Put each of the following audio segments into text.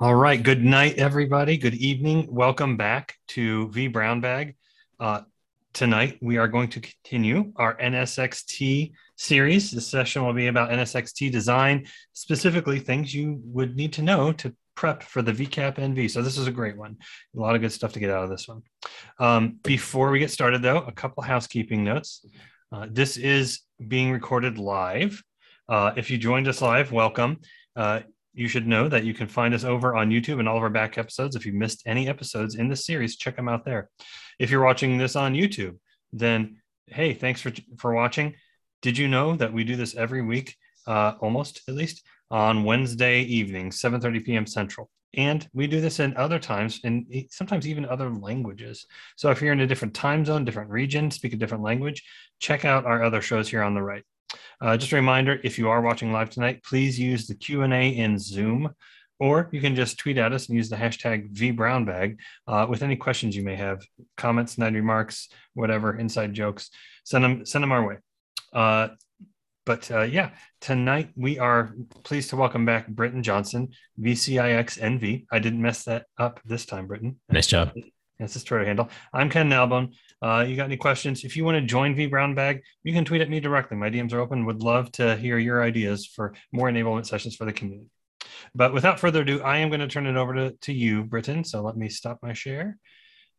All right. Good night, everybody. Good evening. Welcome back to vBrownBag. Uh, tonight, we are going to continue our NSXT series. This session will be about NSXT design, specifically things you would need to know to prep for the VCAP NV. So this is a great one. A lot of good stuff to get out of this one. Um, before we get started, though, a couple housekeeping notes. Uh, this is being recorded live. Uh, if you joined us live, welcome. Uh, you should know that you can find us over on YouTube and all of our back episodes. If you missed any episodes in this series, check them out there. If you're watching this on YouTube, then hey, thanks for for watching. Did you know that we do this every week, uh, almost at least on Wednesday evening, 7:30 p.m. Central? And we do this in other times and sometimes even other languages. So if you're in a different time zone, different region, speak a different language, check out our other shows here on the right. Uh, just a reminder, if you are watching live tonight, please use the Q&A in Zoom, or you can just tweet at us and use the hashtag VBrownBag uh, with any questions you may have, comments, snide remarks, whatever, inside jokes, send them, send them our way. Uh, but uh, yeah, tonight we are pleased to welcome back Britton Johnson, VCIX NV. I didn't mess that up this time, Britton. Nice job. That's his Twitter handle. I'm Ken Nalbone. Uh, you got any questions? If you want to join vBrownBag, you can tweet at me directly. My DMs are open. Would love to hear your ideas for more enablement sessions for the community. But without further ado, I am going to turn it over to, to you, Britton. So let me stop my share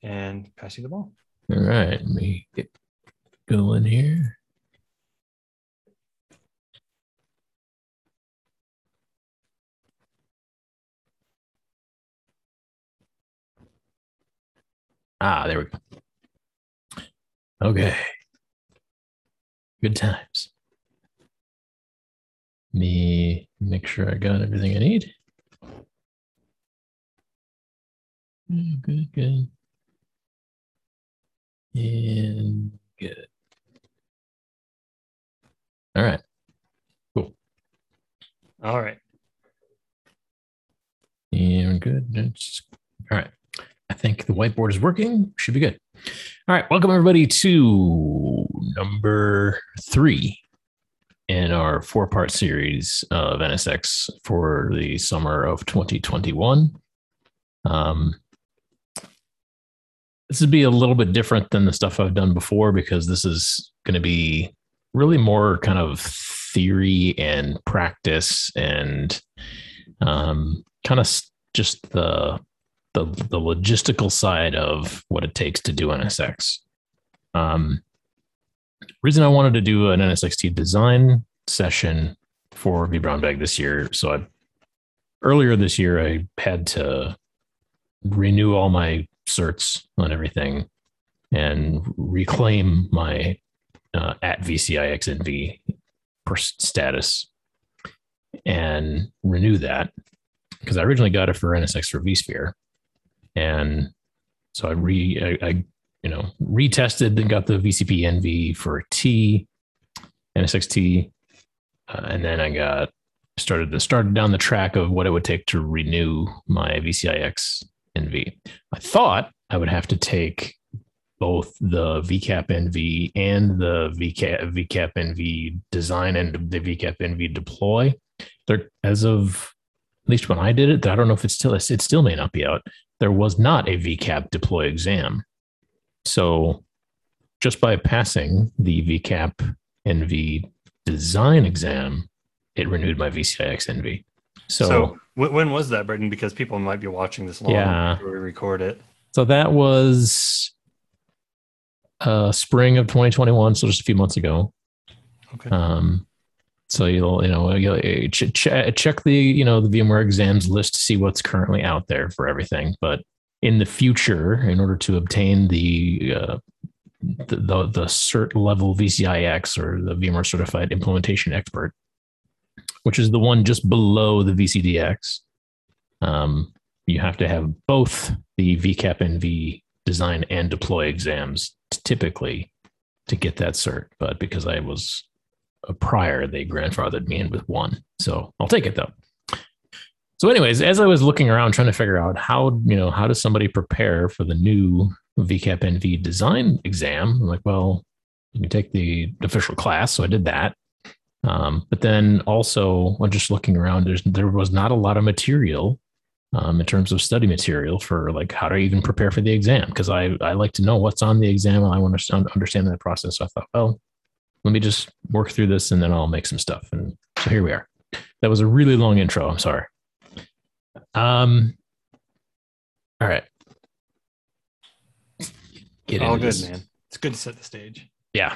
and pass you the ball. All right. Let me get going here. Ah, there we go. Okay. Good times. Me make sure I got everything I need. Good, good. And good. All right. Cool. All right. And good. all right. Think the whiteboard is working. Should be good. All right. Welcome, everybody, to number three in our four part series of NSX for the summer of 2021. Um, this would be a little bit different than the stuff I've done before because this is going to be really more kind of theory and practice and um, kind of just the the the logistical side of what it takes to do NSX. Um, reason I wanted to do an NSXT design session for vBrownBag this year. So I earlier this year I had to renew all my certs on everything and reclaim my uh, at VCIXNV status and renew that because I originally got it for NSX for vSphere and so I re I, I you know retested and got the VCP NV for T NSXT, uh, and then I got started to started down the track of what it would take to renew my VCIX NV. I thought I would have to take both the VCAP NV and the VCAP, VCAP NV design and the VCAP NV deploy. They're as of at least when I did it, I don't know if it's still it still may not be out there was not a VCAP deploy exam. So just by passing the VCAP NV design exam, it renewed my VCIX NV. So, so when was that, Britton? Because people might be watching this long yeah. before we record it. So that was uh, spring of 2021, so just a few months ago. Okay. Um, so you'll you know you'll uh, ch- ch- check the you know the VMware exams list to see what's currently out there for everything. But in the future, in order to obtain the uh, the, the, the cert level VCIX or the VMware Certified Implementation Expert, which is the one just below the VCDX, um, you have to have both the VCAP NV design and deploy exams typically to get that cert. But because I was prior, they grandfathered me in with one. So I'll take it though. So, anyways, as I was looking around trying to figure out how, you know, how does somebody prepare for the new VCAP NV design exam? I'm like, well, you can take the official class. So I did that. Um, but then also, when just looking around, there's, there was not a lot of material um, in terms of study material for like how to even prepare for the exam because I, I like to know what's on the exam and I want to understand that process. So I thought, well, let me just work through this and then I'll make some stuff. And so here we are. That was a really long intro. I'm sorry. Um, all right. Get All good, this. man. It's good to set the stage. Yeah.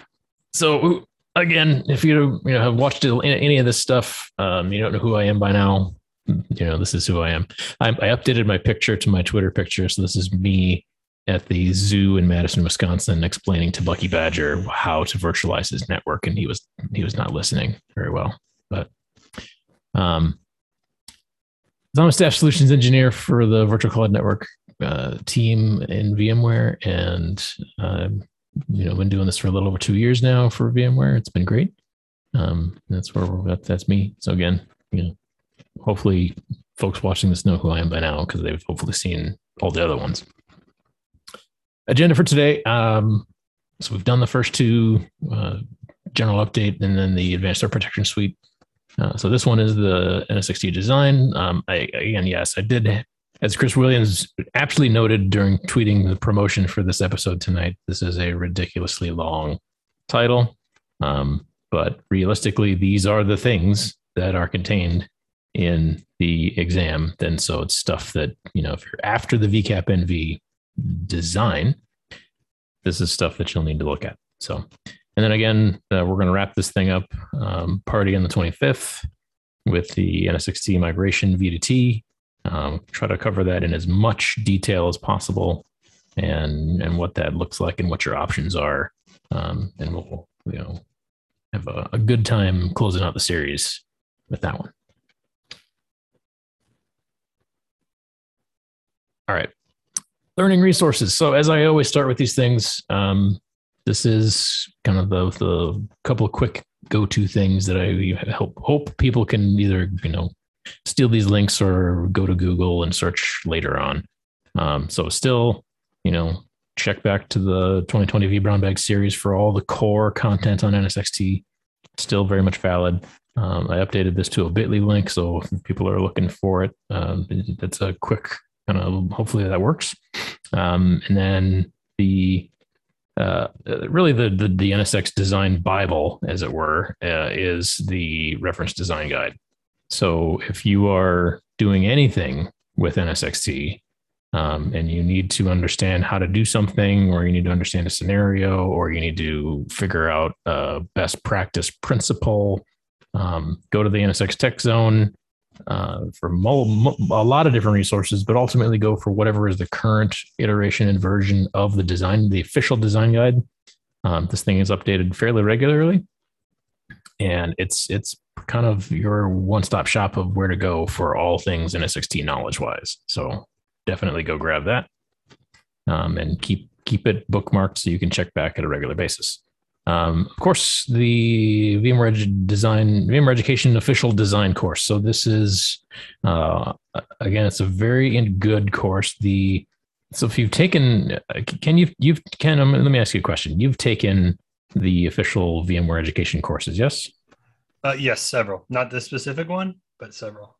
So again, if you you know have watched any of this stuff, um, you don't know who I am by now you know, this is who I am. I, I updated my picture to my Twitter picture. So this is me at the zoo in Madison, Wisconsin, explaining to Bucky Badger how to virtualize his network, and he was he was not listening very well. But um, I'm a staff solutions engineer for the Virtual Cloud Network uh, team in VMware, and uh, you know, been doing this for a little over two years now for VMware. It's been great. Um, that's where we're, at. that's me. So again, you know, hopefully folks watching this know who I am by now because they've hopefully seen all the other ones. Agenda for today. Um, so we've done the first two uh, general update and then the advanced threat protection suite. Uh, so this one is the NSXT design. Um, I, again, yes, I did, as Chris Williams aptly noted during tweeting the promotion for this episode tonight, this is a ridiculously long title. Um, but realistically, these are the things that are contained in the exam, then so it's stuff that, you know, if you're after the VCAP NV design, this is stuff that you'll need to look at. So, and then again, uh, we're going to wrap this thing up um, party on the 25th with the NSXT migration V to T. Um, try to cover that in as much detail as possible and and what that looks like and what your options are. Um, and we'll, you know, have a, a good time closing out the series with that one. All right. Learning resources. So as I always start with these things, um, this is kind of the the couple of quick go-to things that I hope hope people can either you know steal these links or go to Google and search later on. Um, so still, you know, check back to the 2020 vBrownBag series for all the core content on NSXT. Still very much valid. Um, I updated this to a Bitly link, so if people are looking for it, um, it's a quick kind of hopefully that works. Um, and then the uh, really the, the, the NSX design Bible, as it were, uh, is the reference design guide. So if you are doing anything with NSXT um, and you need to understand how to do something, or you need to understand a scenario, or you need to figure out a best practice principle, um, go to the NSX Tech Zone uh, for mo- mo- a lot of different resources, but ultimately go for whatever is the current iteration and version of the design, the official design guide. Um, this thing is updated fairly regularly, and it's it's kind of your one-stop shop of where to go for all things NSXT knowledge-wise. So definitely go grab that, um, and keep keep it bookmarked so you can check back at a regular basis. Um, of course, the VMware Design, VMware Education official design course. So this is, uh, again, it's a very good course. The so if you've taken, can you you've can um, let me ask you a question. You've taken the official VMware Education courses, yes? Uh, yes, several. Not this specific one, but several.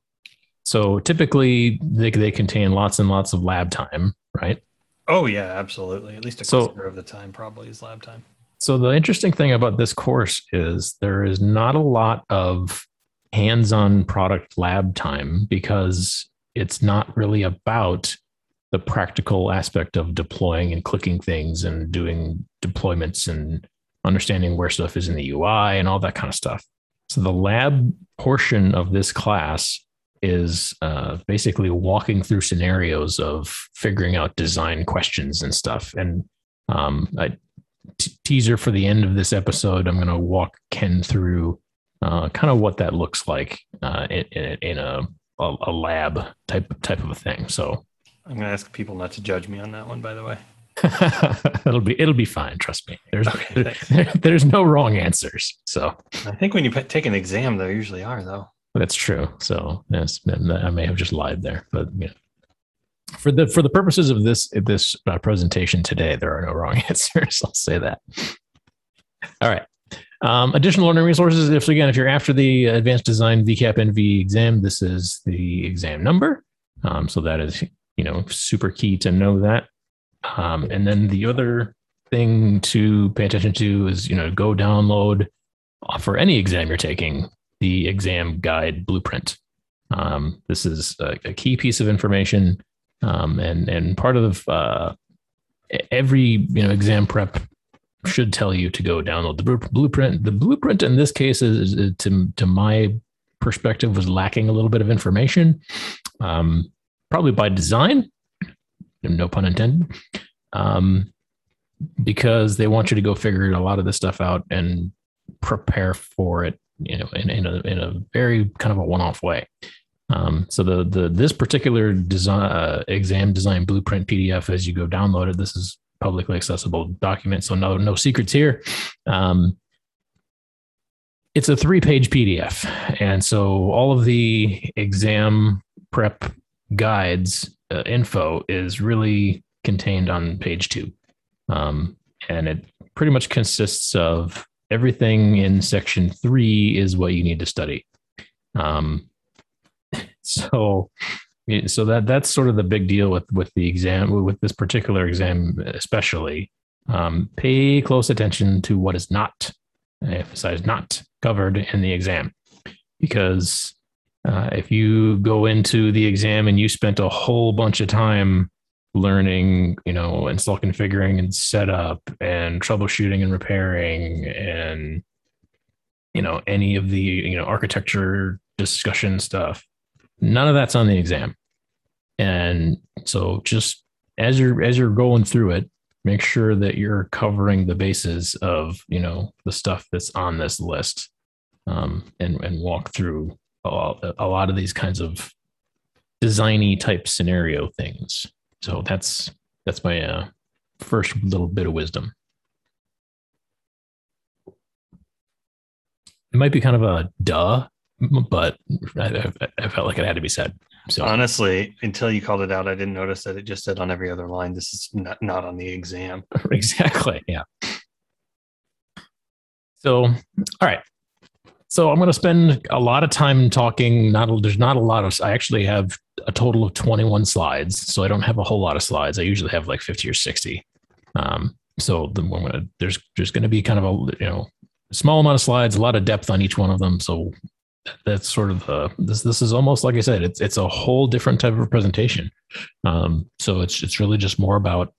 So typically, they they contain lots and lots of lab time, right? Oh yeah, absolutely. At least a so, quarter of the time probably is lab time. So the interesting thing about this course is there is not a lot of hands-on product lab time because it's not really about the practical aspect of deploying and clicking things and doing deployments and understanding where stuff is in the UI and all that kind of stuff. So the lab portion of this class is uh, basically walking through scenarios of figuring out design questions and stuff. And um, I, t- teaser for the end of this episode, I'm going to walk Ken through uh, kind of what that looks like uh, in, in a, a, a lab type type of a thing. So I'm going to ask people not to judge me on that one. By the way, it'll be it'll be fine. Trust me. There's okay, there, there's no wrong answers. So I think when you take an exam, there usually are though. That's true. So yes, I may have just lied there, but know, for the for the purposes of this this uh, presentation today, there are no wrong answers. I'll say that. All right. Um, additional learning resources. If again, if you're after the advanced design VCAP NV exam, this is the exam number. Um, so that is, you know, super key to know that. Um, and then the other thing to pay attention to is, you know, go download uh, for any exam you're taking the exam guide blueprint. Um, this is a, a, key piece of information, um, and and part of uh, every you know exam prep should tell you to go download the blueprint. The blueprint in this case is, is to to my perspective was lacking a little bit of information, um, probably by design, no pun intended, um, because they want you to go figure a lot of this stuff out and prepare for it, you know, in, in a in a very kind of a one off way. Um, so the the this particular design uh, exam design blueprint PDF, as you go download it, this is publicly accessible document, so no no secrets here. Um, it's a three page PDF, and so all of the exam prep guides uh, info is really contained on page two, um, and it pretty much consists of everything in section three is what you need to study. Um, so so that that's sort of the big deal with with the exam with this particular exam especially. Um, pay close attention to what is not I emphasize not covered in the exam. Because uh, if you go into the exam and you spent a whole bunch of time learning you know install configuring and setup and troubleshooting and repairing and you know any of the you know architecture discussion stuff None of that's on the exam. And so just as you're as you're going through it, make sure that you're covering the bases of, you know, the stuff that's on this list. Um, and and walk through a, a lot of these kinds of designy type scenario things. So that's that's my uh, first little bit of wisdom. It might be kind of a duh but I, I, felt like it had to be said. So honestly, until you called it out, I didn't notice that it just said on every other line, this is not, not on the exam. exactly. Yeah. So, all right. So I'm going to spend a lot of time talking. Not there's not a lot of. I actually have a total of 21 slides, so I don't have a whole lot of slides. I usually have like 50 or 60. Um, so the, gonna, there's there's going to be kind of a you know small amount of slides, a lot of depth on each one of them. So that's sort of uh, this this is almost like I said, it's it's a whole different type of presentation. Um, so it's it's really just more about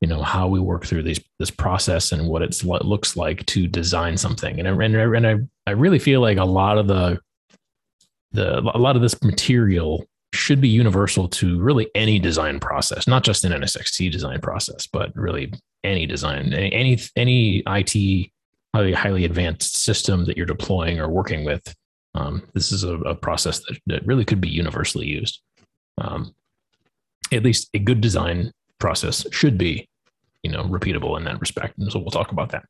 you know how we work through these this process and what it's what it looks like to design something. And I, and I, and I I really feel like a lot of the the a lot of this material should be universal to really any design process, not just an NSXT design process, but really any design, any any IT highly highly advanced system that you're deploying or working with um, this is a, a, process that, that really could be universally used. Um, at least a good design process should be, you know, repeatable in that respect. And so we'll talk about that.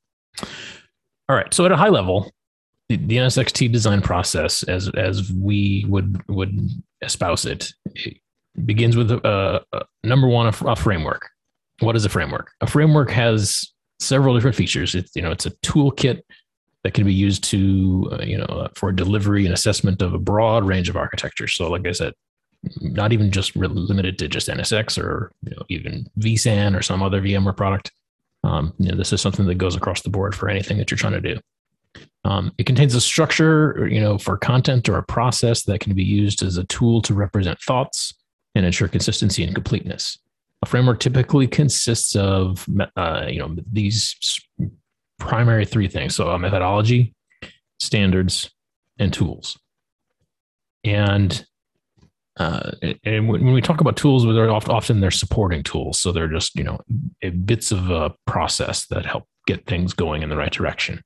All right. So at a high level, the, the NSXT design process, as as we would would espouse it, it begins with a, a number one, a, a framework. What is a framework? A framework has several different features. It's you know it's a toolkit that can be used to, uh, you know, uh, for delivery and assessment of a broad range of architecture. So, like I said, not even just really limited to just NSX or you know, even vSAN or some other VMware product. Um, you know, this is something that goes across the board for anything that you're trying to do. Um, it contains a structure, you know, for content or a process that can be used as a tool to represent thoughts and ensure consistency and completeness. A framework typically consists of, uh, you know, these primary three things. So a methodology, standards, and tools. And uh, and when we talk about tools, they're often they're supporting tools. So they're just you know bits of a process that help get things going in the right direction.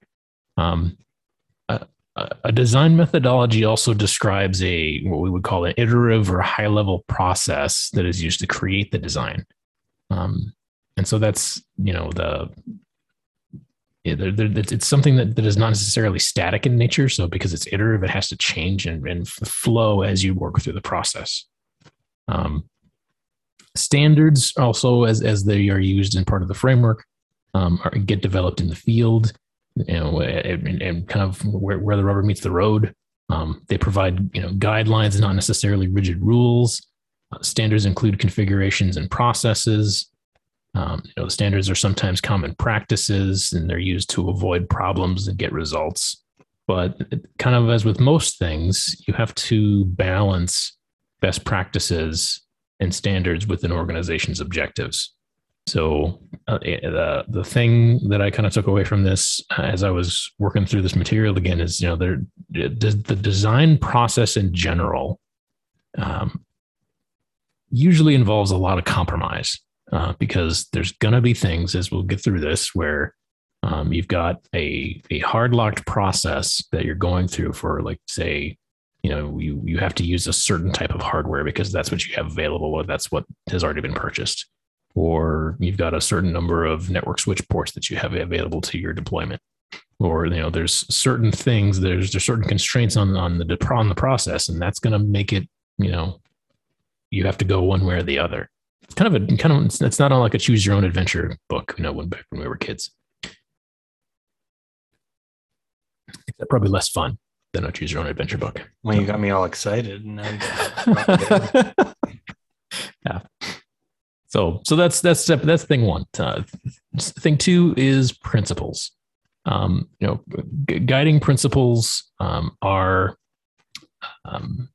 Um, a, a, design methodology also describes a what we would call an iterative or high level process that is used to create the design. Um, and so that's you know the they're, they're, it's something that, that is not necessarily static in nature. So because it's iterative, it has to change and, and flow as you work through the process. Um, standards also, as, as they are used in part of the framework, um, are, get developed in the field, you know, and, and kind of where, where the rubber meets the road. Um, they provide, you know, guidelines, not necessarily rigid rules. Uh, standards include configurations and processes. Um, you know, standards are sometimes common practices, and they're used to avoid problems and get results. But kind of as with most things, you have to balance best practices and standards with an organization's objectives. So uh, eh, the the thing that I kind of took away from this uh, as I was working through this material again is you know there the design process in general um, usually involves a lot of compromise uh, because there's going to be things as we'll get through this where um, you've got a a hard locked process that you're going through for like say you know you you have to use a certain type of hardware because that's what you have available or that's what has already been purchased. Or you've got a certain number of network switch ports that you have available to your deployment. Or you know there's certain things there's there's certain constraints on on the on the process and that's going to make it you know you have to go one way or the other kind of a kind of it's not like a choose your own adventure book you know when back when we were kids except probably less fun than a choose your own adventure book well you got me all excited and yeah so so that's that's step that's thing one. Uh, thing two is principles. Um, you know, g- guiding principles um, are. Um,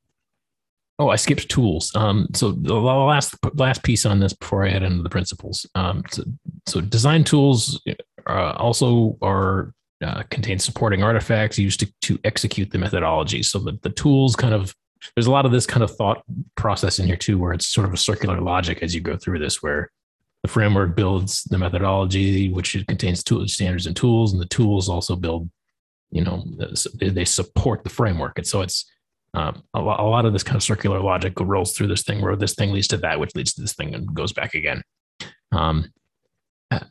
oh, I skipped tools. Um, so the last last piece on this before I head into the principles. Um, so, so design tools uh, also are uh, contain supporting artifacts used to, to execute the methodology. So the, the tools kind of there's a lot of this kind of thought process in here too, where it's sort of a circular logic as you go through this, where the framework builds the methodology, which contains tools, standards and tools, and the tools also build, you know, they support the framework. And so it's um, a, lot of this kind of circular logic rolls through this thing where this thing leads to that, which leads to this thing and goes back again. Um,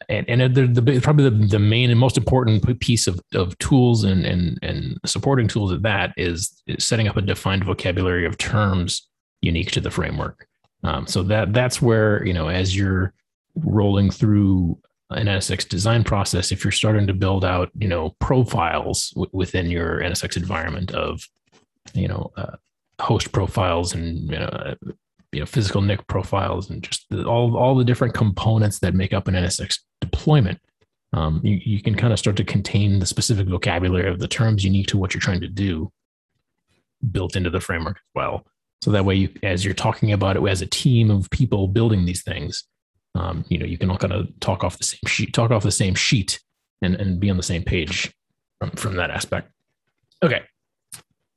and, and the, the, probably the, the main and most important piece of, of tools and, and, and supporting tools of that is, is setting up a defined vocabulary of terms unique to the framework. Um, so that that's where you know as you're rolling through an NSX design process, if you're starting to build out you know profiles w- within your NSX environment of you know uh, host profiles and you know, you know physical NIC profiles and just the, all all the different components that make up an NSX deployment. Um, you, you can kind of start to contain the specific vocabulary of the terms unique to what you're trying to do built into the framework as well. So that way, you, as you're talking about it as a team of people building these things, um, you know, you can all kind of talk off the same sheet, talk off the same sheet, and and be on the same page from from that aspect. Okay,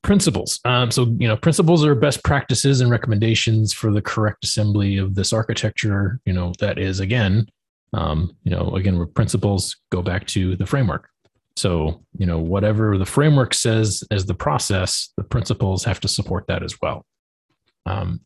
principles. Um, so, you know, principles are best practices and recommendations for the correct assembly of this architecture. You know, that is again, um, you know, again, principles go back to the framework. So, you know, whatever the framework says as the process, the principles have to support that as well. Um,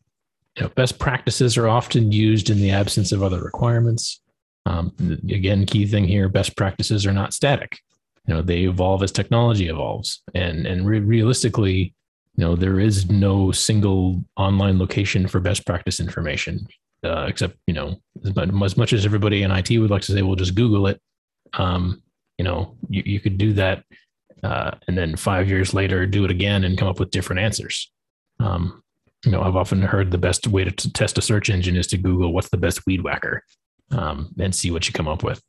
you know, best practices are often used in the absence of other requirements. Um, again, key thing here: best practices are not static you know they evolve as technology evolves. And and re- realistically you know there is no single online location for best practice information uh, except you know as much as everybody in IT would like to say we'll just google it. Um, you know you, you could do that uh, and then five years later do it again and come up with different answers. Um, you know i've often heard the best way to, to test a search engine is to google what's the best weed whacker um, and see what you come up with.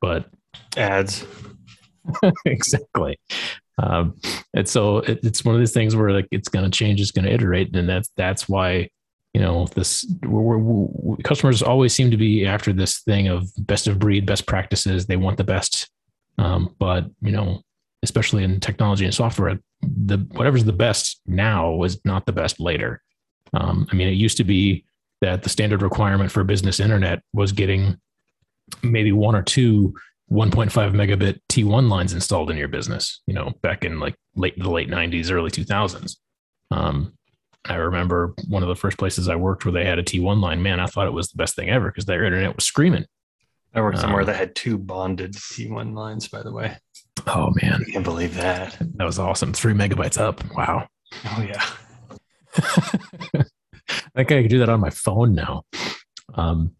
But ads exactly. Um, and so it, it's one of these things where like it's going to change, it's going to iterate, and that's that's why you know this we're, we're, customers always seem to be after this thing of best of breed, best practices. They want the best, um, but you know, especially in technology and software, the whatever's the best now is not the best later. Um, I mean, it used to be that the standard requirement for business internet was getting maybe one or two 1.5 megabit T1 lines installed in your business, you know, back in like late the late 90s, early 2000s. Um, I remember one of the first places I worked where they had a T1 line. Man, I thought it was the best thing ever because their internet was screaming. I worked somewhere um, that had two bonded T1 lines, by the way. Oh man, I can't believe that. That was awesome. Three megabytes up. Wow. Oh yeah. I think I could do that on my phone now. Um,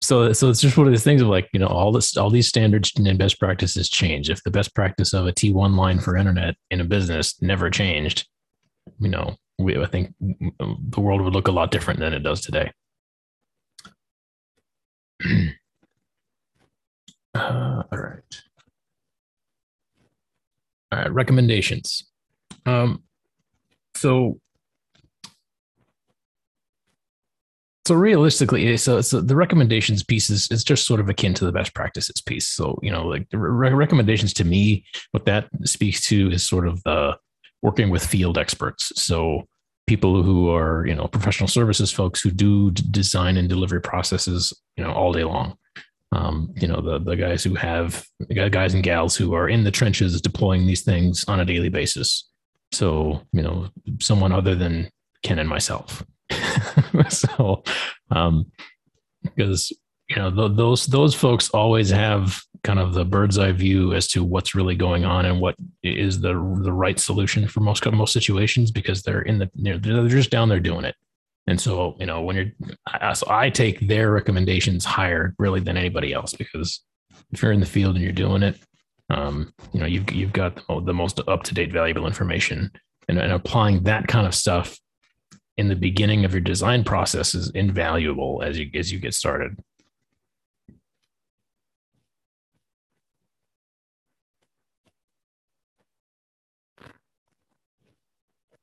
so so it's just one of these things of like you know all this all these standards and best practices change if the best practice of a t1 line for internet in a business never changed you know we, I think the world would look a lot different than it does today. uh, all right. All right. Recommendations. Um, so so realistically so, so the recommendations piece is, is just sort of akin to the best practices piece. So you know like re- recommendations to me what that speaks to is sort of the working with field experts. So people who are you know professional services folks who do design and delivery processes you know all day long. Um, you know the the guys who have guys and gals who are in the trenches deploying these things on a daily basis. So you know someone other than ken and myself so, um, because you know th- those those folks always have kind of the bird's eye view as to what's really going on and what is the the right solution for most most situations because they're in the they're, they're just down there doing it. And so, you know, when you're, I, so I take their recommendations higher really than anybody else because if you're in the field and you're doing it, um, you know, you've you've got the, the most up to date, valuable information, and, and applying that kind of stuff in the beginning of your design process is invaluable as you as you get started.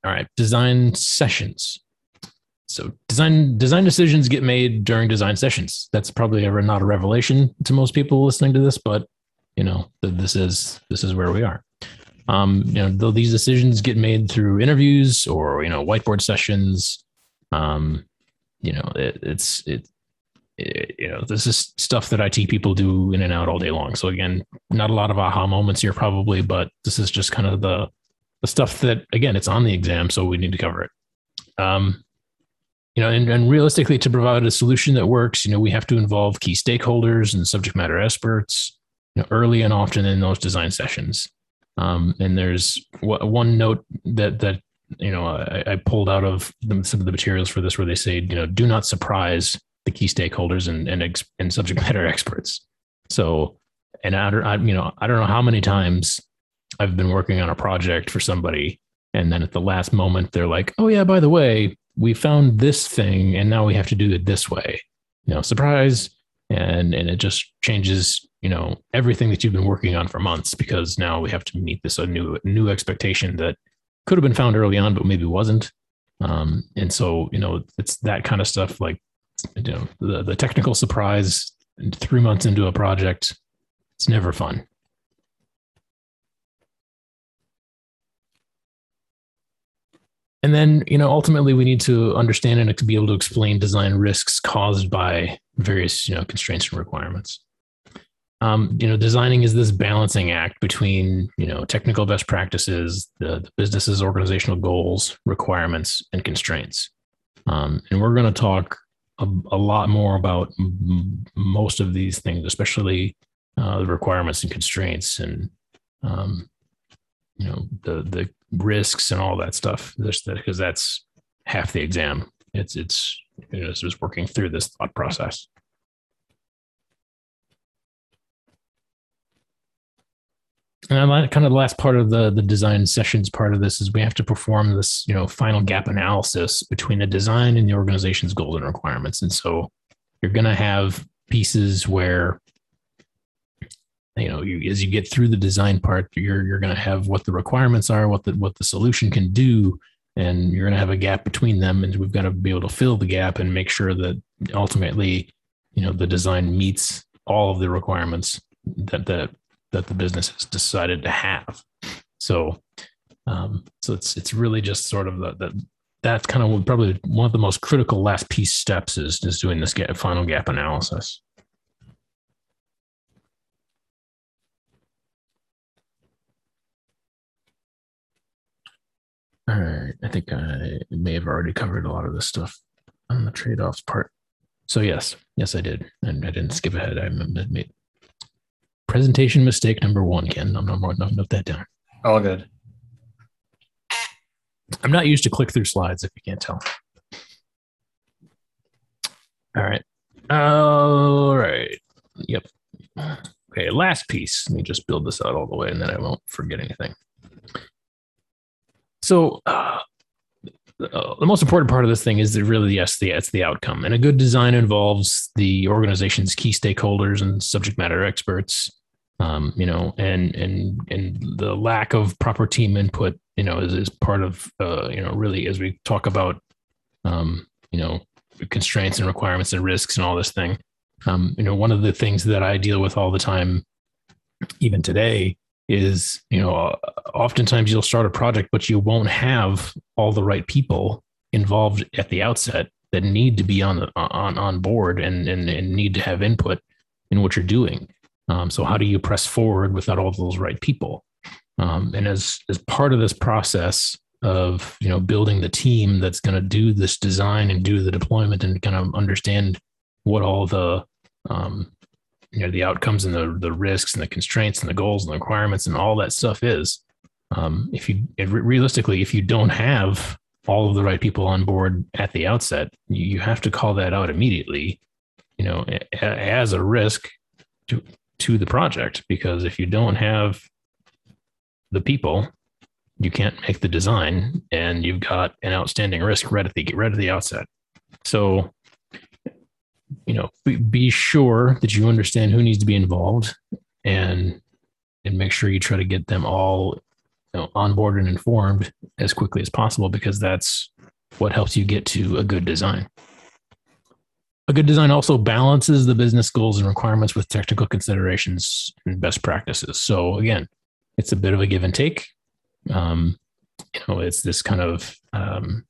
All right, design sessions. So design design decisions get made during design sessions. That's probably ever not a revelation to most people listening to this, but you know this is this is where we are. Um, you know, though these decisions get made through interviews or you know whiteboard sessions, um, you know, it, it's it, it, you know, this is stuff that IT people do in and out all day long. So again, not a lot of aha moments here probably, but this is just kind of the the stuff that again, it's on the exam, so we need to cover it. Um, you know, and, and realistically, to provide a solution that works, you know, we have to involve key stakeholders and subject matter experts you know, early and often in those design sessions. Um, and there's one note that that you know I, I pulled out of the, some of the materials for this where they say you know do not surprise the key stakeholders and and, and subject matter experts. So, and I, I you know I don't know how many times I've been working on a project for somebody, and then at the last moment they're like, oh yeah, by the way, we found this thing, and now we have to do it this way. You know, surprise, and and it just changes you know everything that you've been working on for months because now we have to meet this a new new expectation that could have been found early on but maybe wasn't. Um, and so you know it's that kind of stuff like you know the, the technical surprise three months into a project it's never fun and then you know ultimately we need to understand and to be able to explain design risks caused by various you know constraints and requirements um, you know, designing is this balancing act between, you know, technical best practices, the, the business's organizational goals, requirements, and constraints. Um, and we're going to talk a, a, lot more about m- most of these things, especially uh, the requirements and constraints, and um, you know, the the risks and all that stuff. Because that's half the exam. It's it's you know, it's just working through this thought process. and I uh, kind of the last part of the the design sessions part of this is we have to perform this you know final gap analysis between the design and the organization's goals and requirements and so you're going to have pieces where you know you, as you get through the design part you're you're going to have what the requirements are what the what the solution can do and you're going to have a gap between them and we've got to be able to fill the gap and make sure that ultimately you know the design meets all of the requirements that that that the business has decided to have. So, um, so it's it's really just sort of the, the that's kind of probably one of the most critical last piece steps is is doing this gap, final gap analysis. All right, I think I may have already covered a lot of this stuff on the trade-offs part. So yes, yes, I did, and I didn't skip ahead. I made Presentation mistake number one, Ken. I'm not more note that down. All good. I'm not used to click through slides if you can't tell. All right. All right. Yep. Okay, last piece. Let me just build this out all the way and then I won't forget anything. So, uh, the most important part of this thing is that really yes the it's the outcome. And a good design involves the organization's key stakeholders and subject matter experts um, you know and and and the lack of proper team input you know is, is part of uh, you know really as we talk about um, you know constraints and requirements and risks and all this thing um, you know one of the things that i deal with all the time even today is you know oftentimes you'll start a project but you won't have all the right people involved at the outset that need to be on the on on board and and, and need to have input in what you're doing. Um, so how do you press forward without all those right people? Um, and as as part of this process of you know building the team that's going to do this design and do the deployment and kind of understand what all the um, you know the outcomes and the the risks and the constraints and the goals and the requirements and all that stuff is um, if you realistically if you don't have all of the right people on board at the outset you have to call that out immediately you know as a risk to to the project because if you don't have the people you can't make the design and you've got an outstanding risk right at the right at the outset. So you know be, be sure that you understand who needs to be involved and and make sure you try to get them all you know, on board and informed as quickly as possible because that's what helps you get to a good design. A good design also balances the business goals and requirements with technical considerations and best practices. So again it's a bit of a give and take. Um, you know it's this kind of um,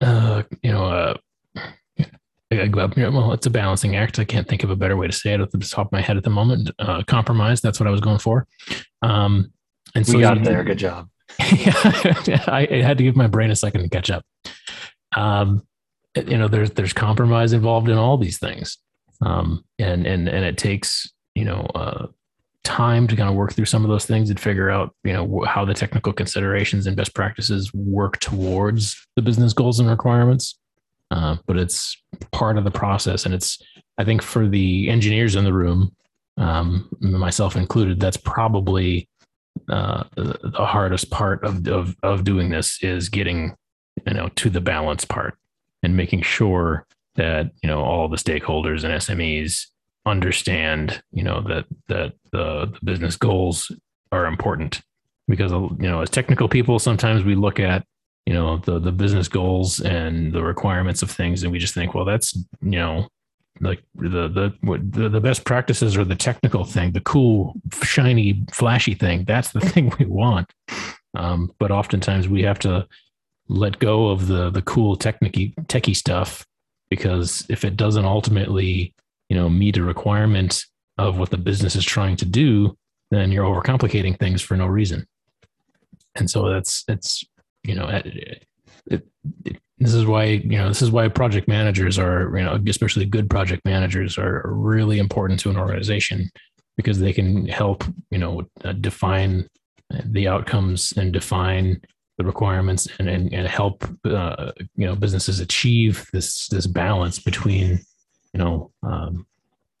uh, you know, uh, well, it's a balancing act. I can't think of a better way to say it at the top of my head at the moment. Uh, compromise. That's what I was going for. Um, and so we got there. Good job. I, I, had to give my brain a second to catch up. Um, you know, there's there's compromise involved in all these things, um, and and and it takes you know uh, time to kind of work through some of those things and figure out you know how the technical considerations and best practices work towards the business goals and requirements. Uh, but it's part of the process and it's i think for the engineers in the room um, myself included that's probably uh, the hardest part of, of of doing this is getting you know to the balance part and making sure that you know all the stakeholders and smes understand, you know, that that the, the business goals are important because you know, as technical people, sometimes we look at you know the the business goals and the requirements of things, and we just think, well, that's you know like the the the, the best practices are the technical thing, the cool, shiny, flashy thing. That's the thing we want. Um, but oftentimes we have to let go of the the cool technicky techie stuff because if it doesn't ultimately you know meet a requirement of what the business is trying to do then you're overcomplicating things for no reason. And so that's it's you know it, it, it, this is why you know this is why project managers are you know especially good project managers are really important to an organization because they can help you know uh, define the outcomes and define the requirements and and, and help uh, you know businesses achieve this this balance between you know um,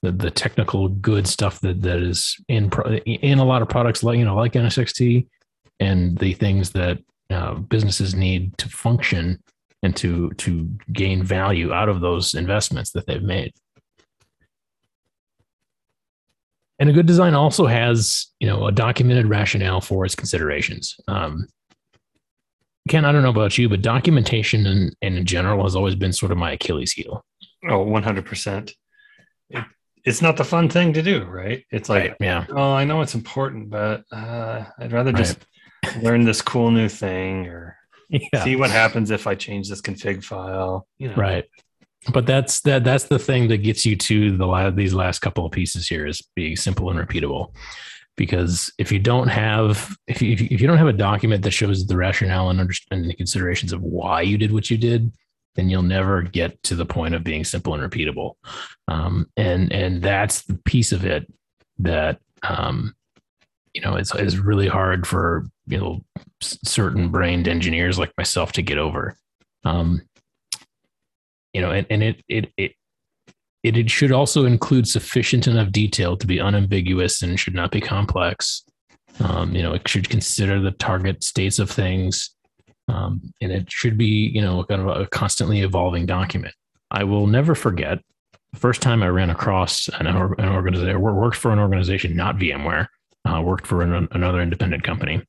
the, the technical good stuff that that is in pro, in a lot of products like you know like NSXT and the things that uh, businesses need to function and to to gain value out of those investments that they've made. And a good design also has, you know, a documented rationale for its considerations. Um, Ken, I don't know about you, but documentation and in, in general has always been sort of my Achilles heel. Oh, 100%. It, it's not the fun thing to do, right? It's like, right, yeah. Oh, I know it's important, but uh, I'd rather just right. learn this cool new thing or yeah. see what happens if I change this config file. You know. Right. But that's that. That's the thing that gets you to the these last couple of pieces here is being simple and repeatable. Because if you don't have if you if you don't have a document that shows the rationale and understanding the considerations of why you did what you did, then you'll never get to the point of being simple and repeatable. Um, and and that's the piece of it that um, you know it's is really hard for you know certain brained engineers like myself to get over. Um, you know, and, and it, it it it it should also include sufficient enough detail to be unambiguous and should not be complex. Um, you know, it should consider the target states of things, um, and it should be you know kind of a constantly evolving document. I will never forget the first time I ran across an, an organization, worked for an organization, not VMware, uh, worked for an, another independent company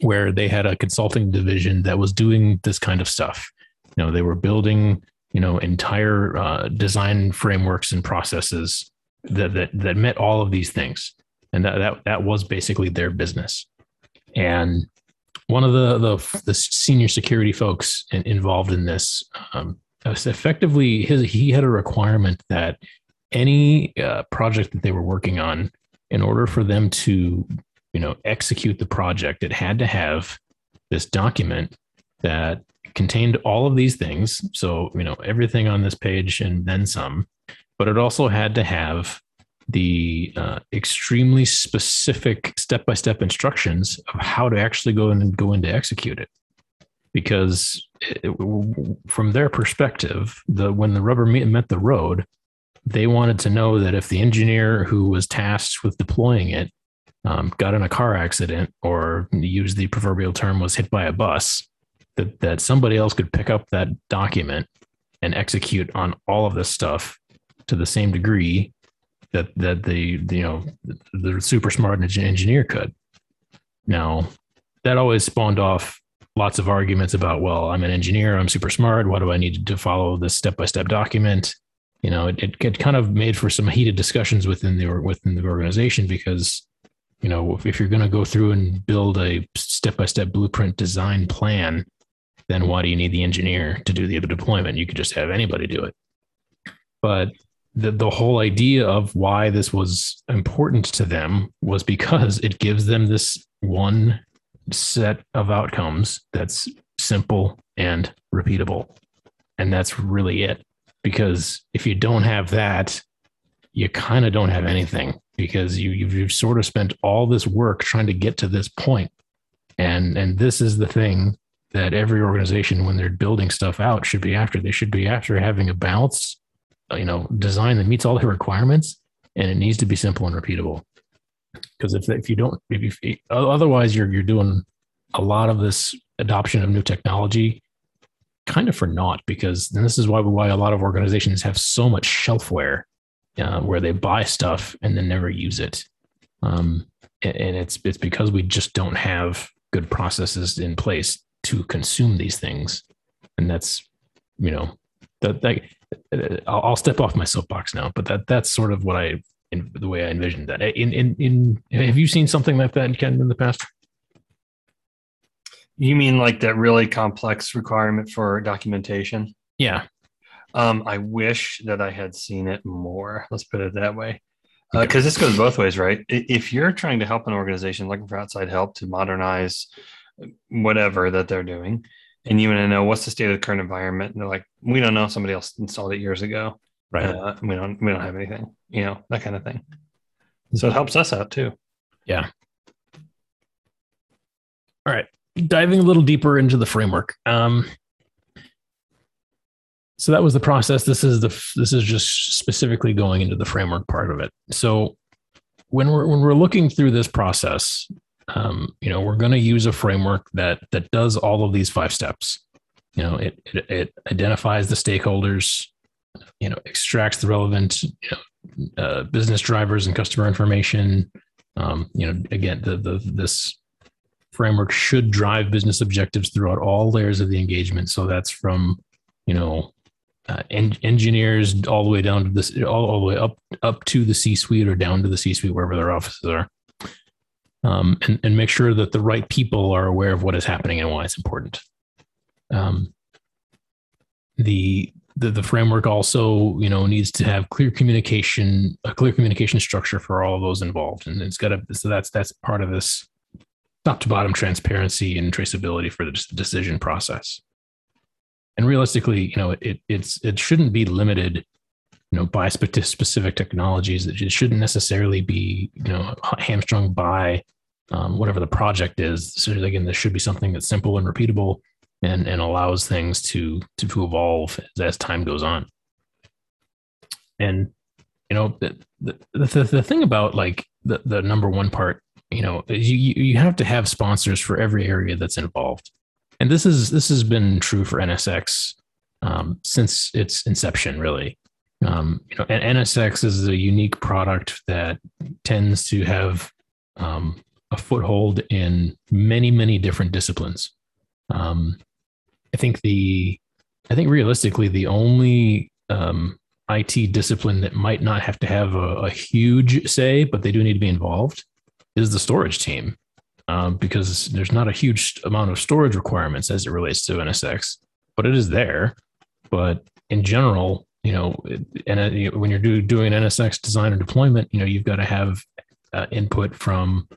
where they had a consulting division that was doing this kind of stuff. You know, they were building, you know, entire uh, design frameworks and processes that, that that met all of these things, and that that that was basically their business. And one of the the, the senior security folks in, involved in this um, effectively his he had a requirement that any uh, project that they were working on, in order for them to you know execute the project it had to have this document that contained all of these things. So you know everything on this page and then some but it also had to have the uh, extremely specific step-by-step instructions of how to actually go and go into execute it. Because it, from their perspective the when the rubber met the road they wanted to know that if the engineer who was tasked with deploying it um, got in a car accident or use the proverbial term was hit by a bus, that, that somebody else could pick up that document and execute on all of this stuff to the same degree that that the you know the super smart engineer could. Now, that always spawned off lots of arguments about, well, I'm an engineer, I'm super smart. Why do I need to follow this step by step document? You know, it, it kind of made for some heated discussions within the within the organization because you know, if, if you're going to go through and build a step by step blueprint design plan, then why do you need the engineer to do the deployment? You could just have anybody do it. But the, the whole idea of why this was important to them was because it gives them this one set of outcomes that's simple and repeatable. And that's really it. Because if you don't have that, you kind of don't have anything because you you've, you've sort of spent all this work trying to get to this point and and this is the thing that every organization when they're building stuff out should be after they should be after having a balanced you know design that meets all the requirements and it needs to be simple and repeatable because if, if you don't if you, otherwise you're you're doing a lot of this adoption of new technology kind of for naught because and this is why why a lot of organizations have so much shelfware uh, where they buy stuff and then never use it. Um, and, and it's it's because we just don't have good processes in place to consume these things, and that's you know that, that I'll, I'll step off my soapbox now, but that that's sort of what I in the way I envisioned that. In in in have you seen something like that in Ken in the past? You mean like that really complex requirement for documentation? Yeah. Um, I wish that I had seen it more. Let's put it that way. Because uh, this goes both ways, right? If you're trying to help an organization looking for outside help to modernize whatever that they're doing, and you want to know what's the state of the current environment, and they're like, we don't know, somebody else installed it years ago, right? Uh, we don't, we don't have anything, you know, that kind of thing. So it helps us out too. Yeah. All right, diving a little deeper into the framework. Um, so that was the process this is the this is just specifically going into the framework part of it so when we're when we're looking through this process um, you know we're going to use a framework that that does all of these five steps. You know it, it, it identifies the stakeholders you know extracts the relevant you know, uh, business drivers and customer information. Um, you know again the, the this framework should drive business objectives throughout all layers of the engagement. So that's from you know uh, en- engineers all the way down to this, all, all the way up up to the C suite or down to the C suite wherever their offices are, um, and and make sure that the right people are aware of what is happening and why it's important. Um, the, the the framework also you know needs to have clear communication, a clear communication structure for all of those involved, and it's got to so that's that's part of this top to bottom transparency and traceability for the decision process and realistically, you know, it it's it shouldn't be limited, you know, by specific technologies. That shouldn't necessarily be, you know, hamstrung by um, whatever the project is. So again, this should be something that's simple and repeatable, and and allows things to to, to evolve as, time goes on. And you know, the, the the the thing about like the the number one part you know you you have to have sponsors for every area that's involved, and this is this has been true for NSX um, since its inception, really. Um, you know, NSX is a unique product that tends to have um, a foothold in many, many different disciplines. Um, I think the, I think realistically, the only um, IT discipline that might not have to have a, a, huge say, but they do need to be involved, is the storage team, um, because there's not a huge amount of storage requirements as it relates to NSX, but it is there. But in general, you know, and when you're do, doing NSX design and deployment, you know, you've got to have uh, input from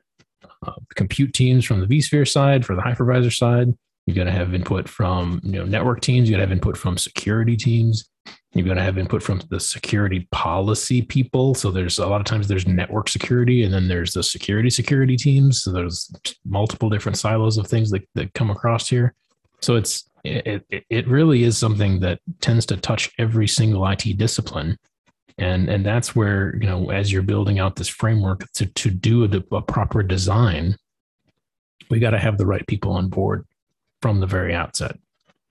uh, compute teams from the vSphere side for the hypervisor side. You've got to have input from you know network teams. You got to have input from security teams. You've got to have input from the security policy people. So there's a lot of times there's network security, and then there's the security security teams. So there's multiple different silos of things that, that come across here. So it's it, it, really is something that tends to touch every single IT discipline. And and that's where you know as you're building out this framework to to do a, a proper design we got to have the right people on board from the very outset.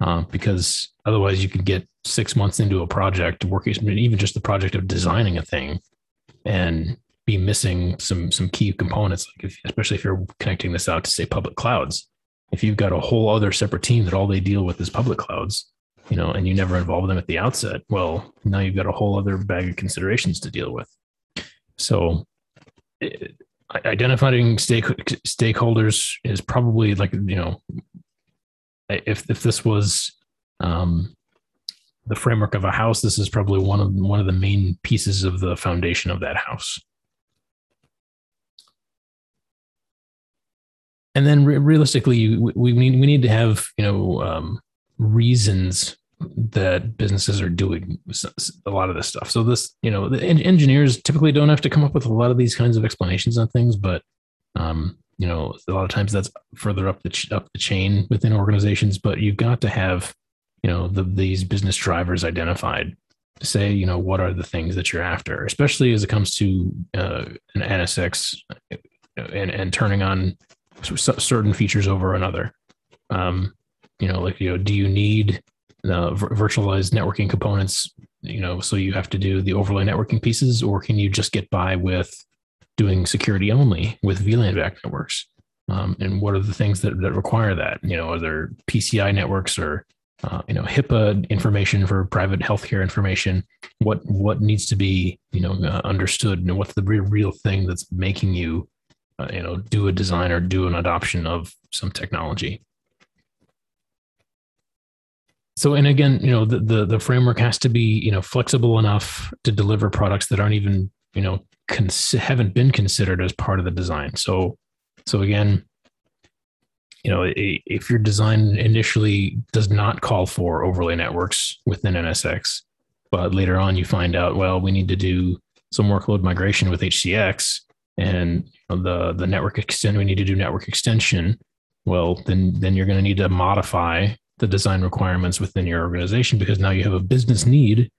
Uh, because otherwise you could get six months into a project working even just the project of designing a thing and be missing some some key components like if, especially if you're connecting this out to say public clouds if you've got a whole other separate team that all they deal with is public clouds you know, and you never involve them at the outset, well, now you've got a whole other bag of considerations to deal with. So, it, identifying stake, stakeholders is probably like you know, if if this was um, the framework of a house, this is probably one of one of the main pieces of the foundation of that house. And then re- realistically, we, we need we need to have you know um, reasons that businesses are doing a lot of this stuff. So this, you know, the engineers typically don't have to come up with a lot of these kinds of explanations on things, but um, you know, a lot of times that's further up the ch- up the chain within organizations. But you've got to have, you know, the, these business drivers identified to say, you know, what are the things that you're after, especially as it comes to uh, an NSX uh, and and turning on certain features over another. Um, you know, like you know, do you need uh, virtualized networking components you know so you have to do the overlay networking pieces or can you just get by with doing security only with vlan back networks um, and what are the things that, that require that you know are there pci networks or uh, you know HIPAA information for private healthcare information. What what needs to be you know uh, understood, and what's the real, real thing that's making you uh, you know do a design or do an adoption of some technology. So and again you know the, the, the framework has to be you know flexible enough to deliver products that aren't even you know cons- haven't been considered as part of the design. So so again you know if your design initially does not call for overlay networks within nsx but later on you find out well we need to do some workload migration with hcx and the the network extend we need to do network extension well then then you're going to need to modify the design requirements within your organization because now you have a business need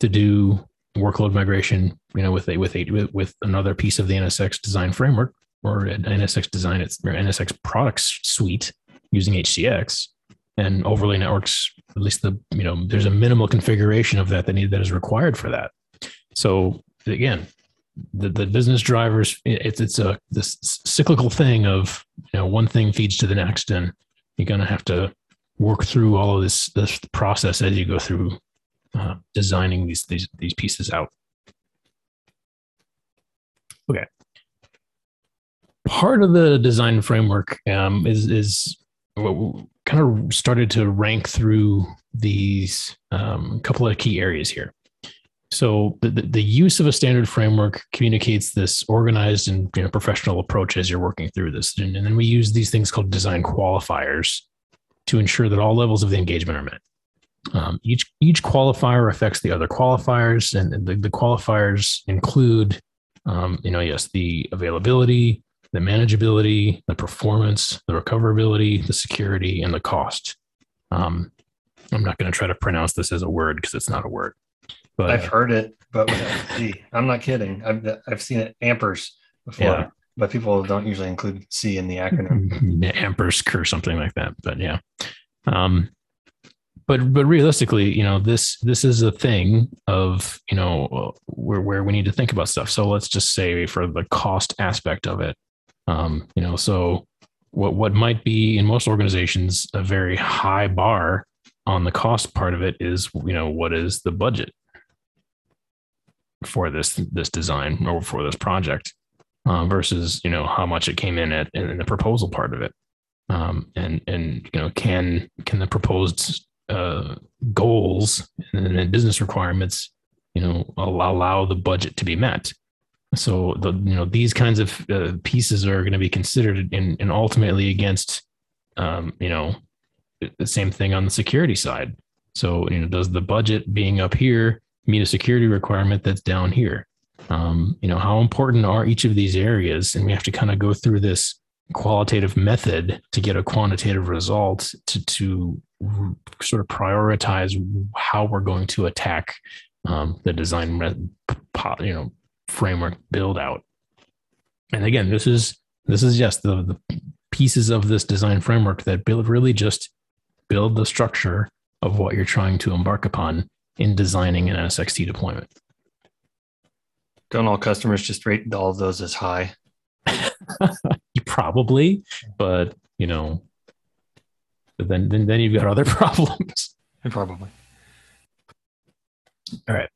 to do workload migration, you know, with a with a with another piece of the NSX design framework or NSX design it's or NSX products suite using HCX and overlay networks. At least the you know there's a minimal configuration of that that need that is required for that. So again, the, the business drivers it's it's a this cyclical thing of you know one thing feeds to the next and you're going to have to work through all of this this process as you go through uh, designing these, these these pieces out. Okay. Part of the design framework um, is is kind of started to rank through these um, couple of key areas here. So the, the use of a standard framework communicates this organized and you know, professional approach as you're working through this. And, and then we use these things called design qualifiers to ensure that all levels of the engagement are met. Um, each each qualifier affects the other qualifiers, and the, the qualifiers include, um, you know, yes, the availability, the manageability, the performance, the recoverability, the security, and the cost. Um, I'm not going to try to pronounce this as a word because it's not a word. But I've heard it, but gee, I'm not kidding. I've I've seen it ampers before. Yeah. but people don't usually include C in the acronym. Ampersk or something like that. But yeah. Um, but but realistically, you know, this this is a thing of you know where where we need to think about stuff. So let's just say for the cost aspect of it, um, you know, so what what might be in most organizations a very high bar on the cost part of it is you know what is the budget for this this design or for this project uh, versus you know how much it came in at in the proposal part of it um, and and you know can can the proposed uh, goals and business requirements, you know, allow, allow the budget to be met. So the you know these kinds of uh, pieces are going to be considered and and ultimately against um, you know the same thing on the security side. So you know does the budget being up here meet a security requirement that's down here? Um, you know how important are each of these areas, and we have to kind of go through this qualitative method to get a quantitative result to to sort of prioritize how we're going to attack um, the design you know framework build out. And again this is this is just the, the pieces of this design framework that build really just build the structure of what you're trying to embark upon in designing an NSXT deployment. Don't all customers just rate all of those as high? Probably, but you know, then then then you've got other problems. Probably. All right.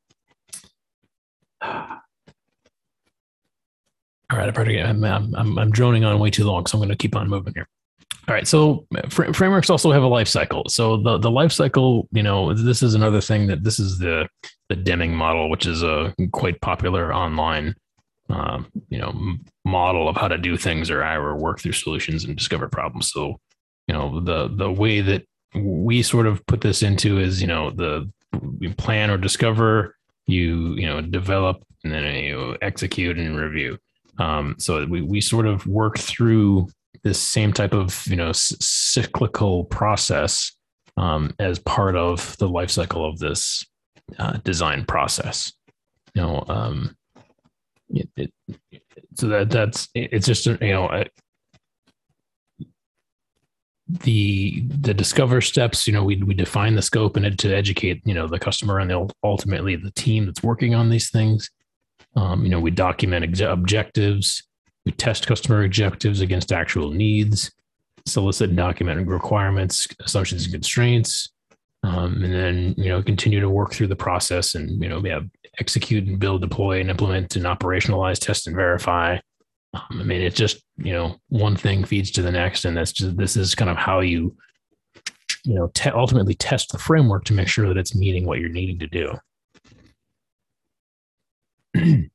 All right, I'm, I'm, I'm, I'm droning on way too long, so I'm going to keep on moving here. All right, so fr- frameworks also have a life cycle. So the the life cycle, you know, this is another thing that this is the the Deming model, which is a quite popular online, um, you know, model of how to do things or or work through solutions and discover problems. So you know the the way that we sort of put this into is you know the plan or discover you you know develop and then you execute and review um, so we, we sort of work through this same type of you know cyclical process um, as part of the life cycle of this uh, design process. You know um, it, it, so that that's it's just you know the the discover steps you know we, we define the scope and to educate you know the customer and the, ultimately the team that's working on these things. Um, you know we document ex- objectives we test customer objectives against actual needs solicit and document requirements assumptions and constraints um, and then you know continue to work through the process and you know have execute and build deploy and implement and operationalize test and verify um, I mean, it's just you know one thing feeds to the next, and that's just this is kind of how you you know te- ultimately test the framework to make sure that it's meeting what you're needing to do.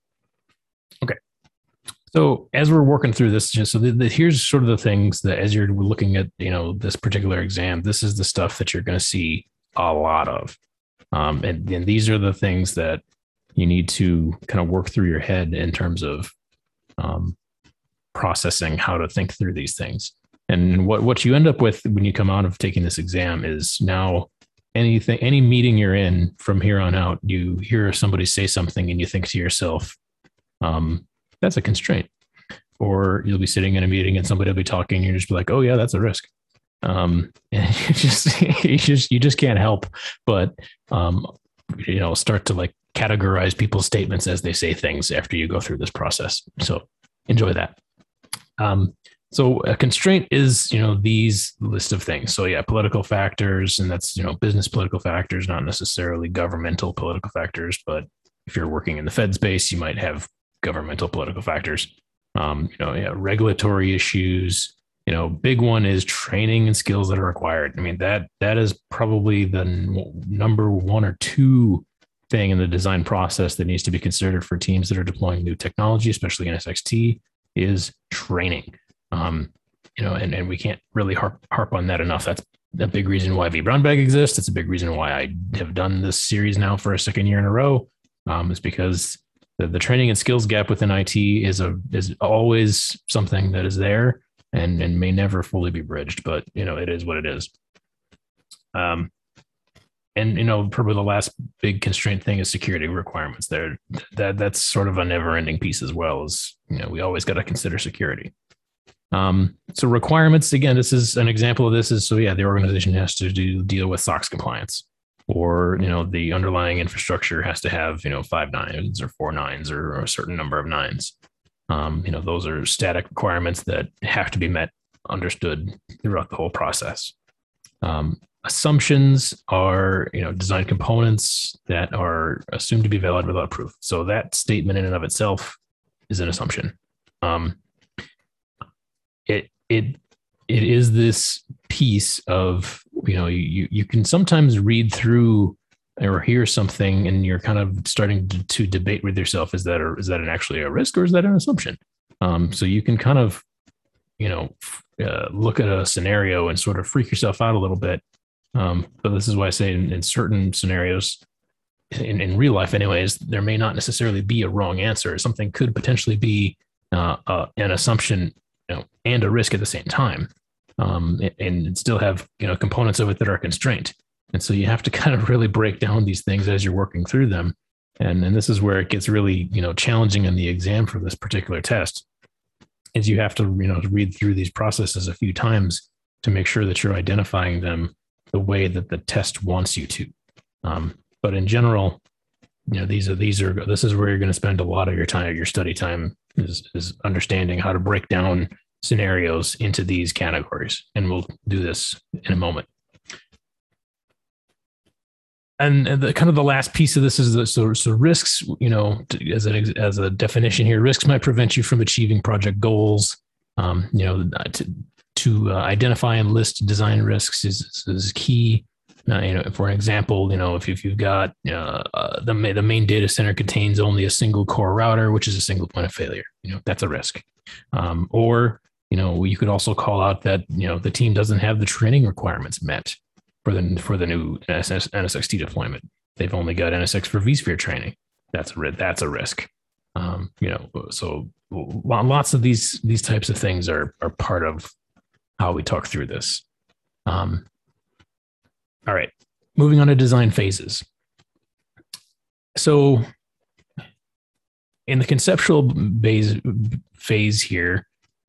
so as we're working through this, so the, the, here's sort of the things that as you're looking at you know this particular exam, this is the stuff that you're going to see a lot of, um, and, and these are the things that you need to kind of work through your head in terms of um, processing how to think through these things. And what, what you end up with when you come out of taking this exam is now anything, any meeting you're in from here on out, you hear somebody say something and you think to yourself, um, that's a constraint. Or you'll be sitting in a meeting and somebody will be talking, and you just be like, oh yeah, that's a risk. Um, and you just, you just, you just can't help but, um, you know, start to like categorize people's statements as they say things after you go through this process. So enjoy that. Um, so a constraint is, you know, these list of things. So yeah, political factors, and that's you know business political factors, not necessarily governmental political factors. But if you're working in the Fed space, you might have governmental political factors. Um, you know, yeah, regulatory issues. You know, big one is training and skills that are required. I mean that that is probably the n- number one or two thing in the design process that needs to be considered for teams that are deploying new technology, especially NSXT, is training. Um, you know, and, and we can't really harp, harp on that enough. That's a big reason why vBrownBag exists. It's a big reason why I have done this series now for a second year in a row. Um, is because the, the training and skills gap within IT is a is always something that is there and and may never fully be bridged, but you know it is what it is. Um, and you know probably the last big constraint thing is security requirements there. That that's sort of a never ending piece as well as you know we always got to consider security. Um, so requirements again this is an example of this is so yeah the organization has to do deal with sox compliance or you know the underlying infrastructure has to have you know five nines or four nines or, or a certain number of nines. Um, you know those are static requirements that have to be met understood throughout the whole process. Um, assumptions are you know design components that are assumed to be valid without proof. So that statement in and of itself is an assumption. Um, it it it is this piece of you know you you can sometimes read through or hear something and you're kind of starting to, to debate with yourself is that a, is that an actually a risk or is that an assumption? Um, so you can kind of you know uh, look at a scenario and sort of freak yourself out a little bit. Um, but this is why I say in, in certain scenarios, in, in, real life, anyways, there may not necessarily be a wrong answer. Something could potentially be uh, uh, an assumption you know, and a risk at the same time, um, and, and still have you know components of it that are constraint. And so you have to kind of really break down these things as you're working through them. And, and this is where it gets really you know challenging in the exam for this particular test is you have to you know read through these processes a few times to make sure that you're identifying them the way that the test wants you to. Um, but in general, you know, these are these are this is where you're going to spend a lot of your time, your study time is is understanding how to break down scenarios into these categories, and we'll do this in a moment. And the kind of the last piece of this is the so so risks. You know, as a as a definition here, risks might prevent you from achieving project goals. Um, you know, to, to uh, identify and list design risks is, is key. Uh, you know, for an example, you know, if, if you've got uh, uh, the the main data center contains only a single core router, which is a single point of failure, you know, that's a risk. Um, or you know, you could also call out that you know the team doesn't have the training requirements met for the for the new NSX, NSXT deployment. They've only got NSX for vSphere training. That's a that's a risk. Um, you know, so lots of these these types of things are are part of how we talk through this. Um, all right, moving on to design phases. So, in the conceptual phase, phase here,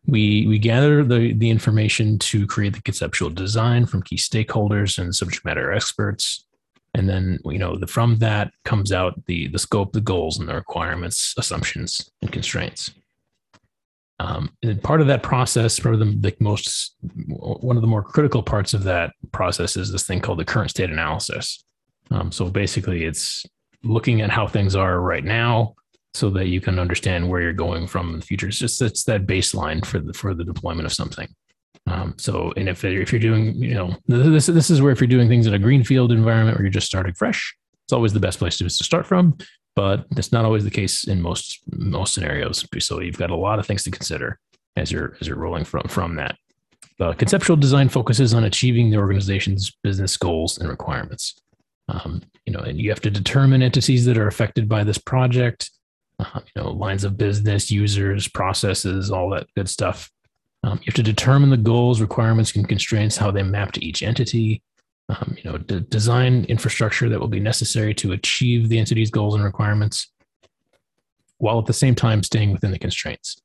we we gather the the information to create the conceptual design from key stakeholders and subject matter experts, and then you know the, from that comes out the the scope, the goals, and the requirements, assumptions, and constraints. Um, and part of that process, probably the, the, most one of the more critical parts of that process is this thing called the current state analysis. Um, so basically, it's looking at how things are right now, so that you can understand where you're going from in the future. It's just it's that baseline for the for the deployment of something. Um, so, and if if you're doing, you know, this this is where if you're doing things in a greenfield environment where you're just starting fresh, it's always the best place to, to start from but that's not always the case in most most scenarios. So you've got a lot of things to consider as you're as you're rolling from from that. The conceptual design focuses on achieving the organization's business goals and requirements. Um, you know, and you have to determine entities that are affected by this project. Uh, you know, lines of business, users, processes, all that good stuff. Um, you have to determine the goals, requirements, and constraints, how they map to each entity um, you know, d- design infrastructure that will be necessary to achieve the entity's goals and requirements, while at the same time staying within the constraints.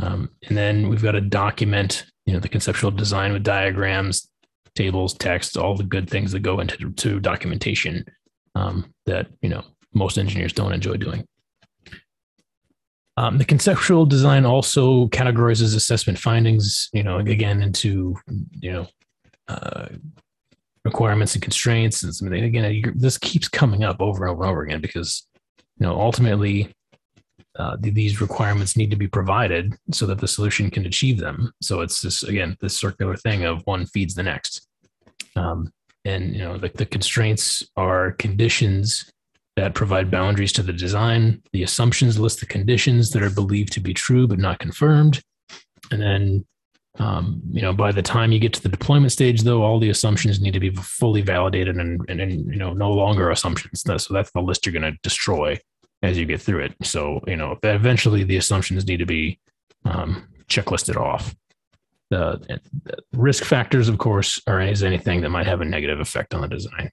Um, and then we've got to document, you know, the conceptual design with diagrams, tables, text, all the good things that go into to documentation um, that you know most engineers don't enjoy doing. Um, the conceptual design also categorizes assessment findings, you know, again into you know uh, requirements and constraints and. Again, this keeps coming up over and over and over again because you know ultimately uh, these requirements need to be provided so that the solution can achieve them. So it's this again this circular thing of one feeds the next. Um, and you know the, the constraints are conditions that provide boundaries to the design. The assumptions list the conditions that are believed to be true but not confirmed. And then um, you know, by the time you get to the deployment stage, though, all the assumptions need to be fully validated and, and, and you know, no longer assumptions. So that's the list you're going to destroy as you get through it. So, you know, eventually the assumptions need to be um, checklisted off. The, the risk factors, of course, are is anything that might have a negative effect on the design.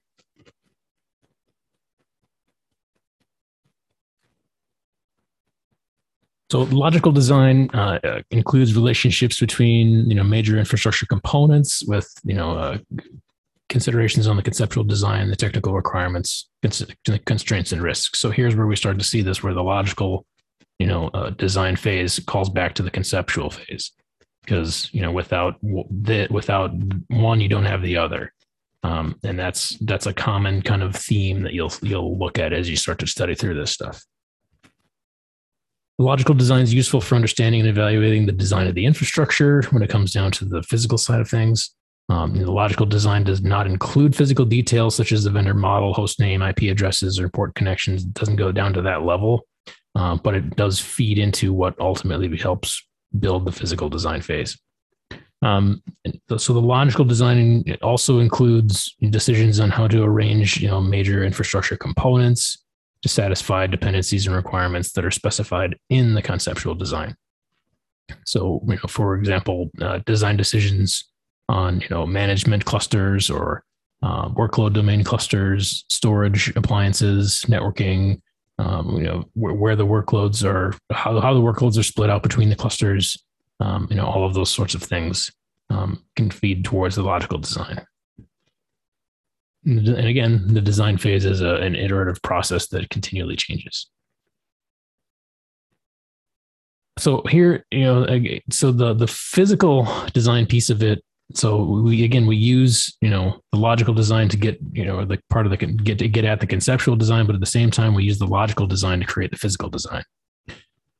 So logical design uh, uh, includes relationships between you know major infrastructure components with you know uh, considerations on the conceptual design, the technical requirements, constraints, and risks. So here's where we start to see this, where the logical you know uh, design phase calls back to the conceptual phase, because you know without the without one you don't have the other. Um, and that's that's a common kind of theme that you'll you'll look at as you start to study through this stuff. Logical design is useful for understanding and evaluating the design of the infrastructure when it comes down to the physical side of things. Um, the logical design does not include physical details such as the vendor model, host name, IP addresses, or port connections. It doesn't go down to that level, uh, but it does feed into what ultimately helps build the physical design phase. Um, so the logical design also includes decisions on how to arrange, you know, major infrastructure components, to satisfy dependencies and requirements that are specified in the conceptual design. So, you know, for example, uh, design decisions on you know management clusters or uh, workload domain clusters, storage appliances, networking. Um, you know where, where, the workloads are, how, how the workloads are split out between the clusters. Um, you know all of those sorts of things um, can feed towards the logical design and again, the design phase is a, an iterative process that continually changes. So here, you know, so the the physical design piece of it. So we again we use you know the logical design to get you know the part of the get to get at the conceptual design, but at the same time we use the logical design to create the physical design.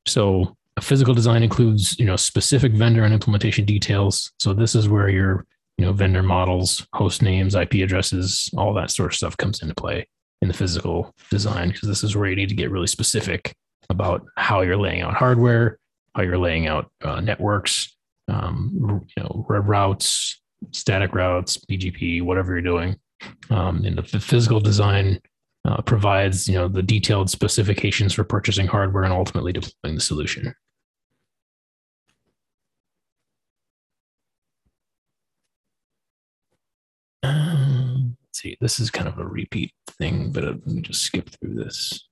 So a physical design includes you know specific vendor and implementation details. So this is where you're you know, vendor models, host names, IP addresses, all that sort of stuff comes into play in the physical design because this is where you need to get really specific about how you're laying out hardware, how you're laying out uh, networks, um, you know, routes, static routes, BGP, whatever you're doing. Um, and the physical design uh, provides, you know, the detailed specifications for purchasing hardware and ultimately deploying the solution. Um, let's see, this is kind of a repeat thing, but uh, let me just skip through this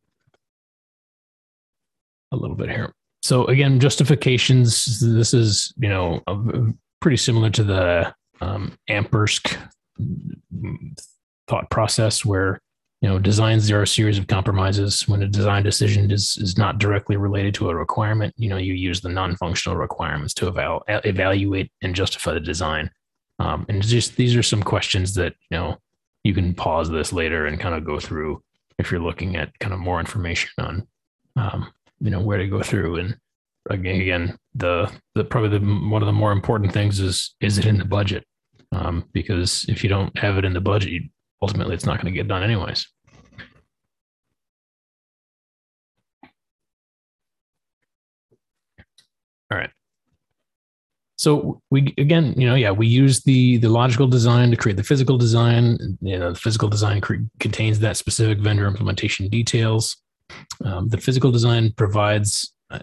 a little bit here. So again, justifications. This is you know pretty similar to the um, Ampersk thought process, where you know designs there are a series of compromises. When a design decision is is not directly related to a requirement, you know you use the non-functional requirements to eval- evaluate and justify the design. Um, and just these are some questions that you know you can pause this later and kind of go through if you're looking at kind of more information on um, you know where to go through. And again, again the the probably the one of the more important things is is it in the budget? Um, because if you don't have it in the budget ultimately it's not going to get done anyways all right so we again, you know, yeah, we use the the logical design to create the physical design. You know, the physical design cre- contains that specific vendor implementation details. Um, the physical design provides uh,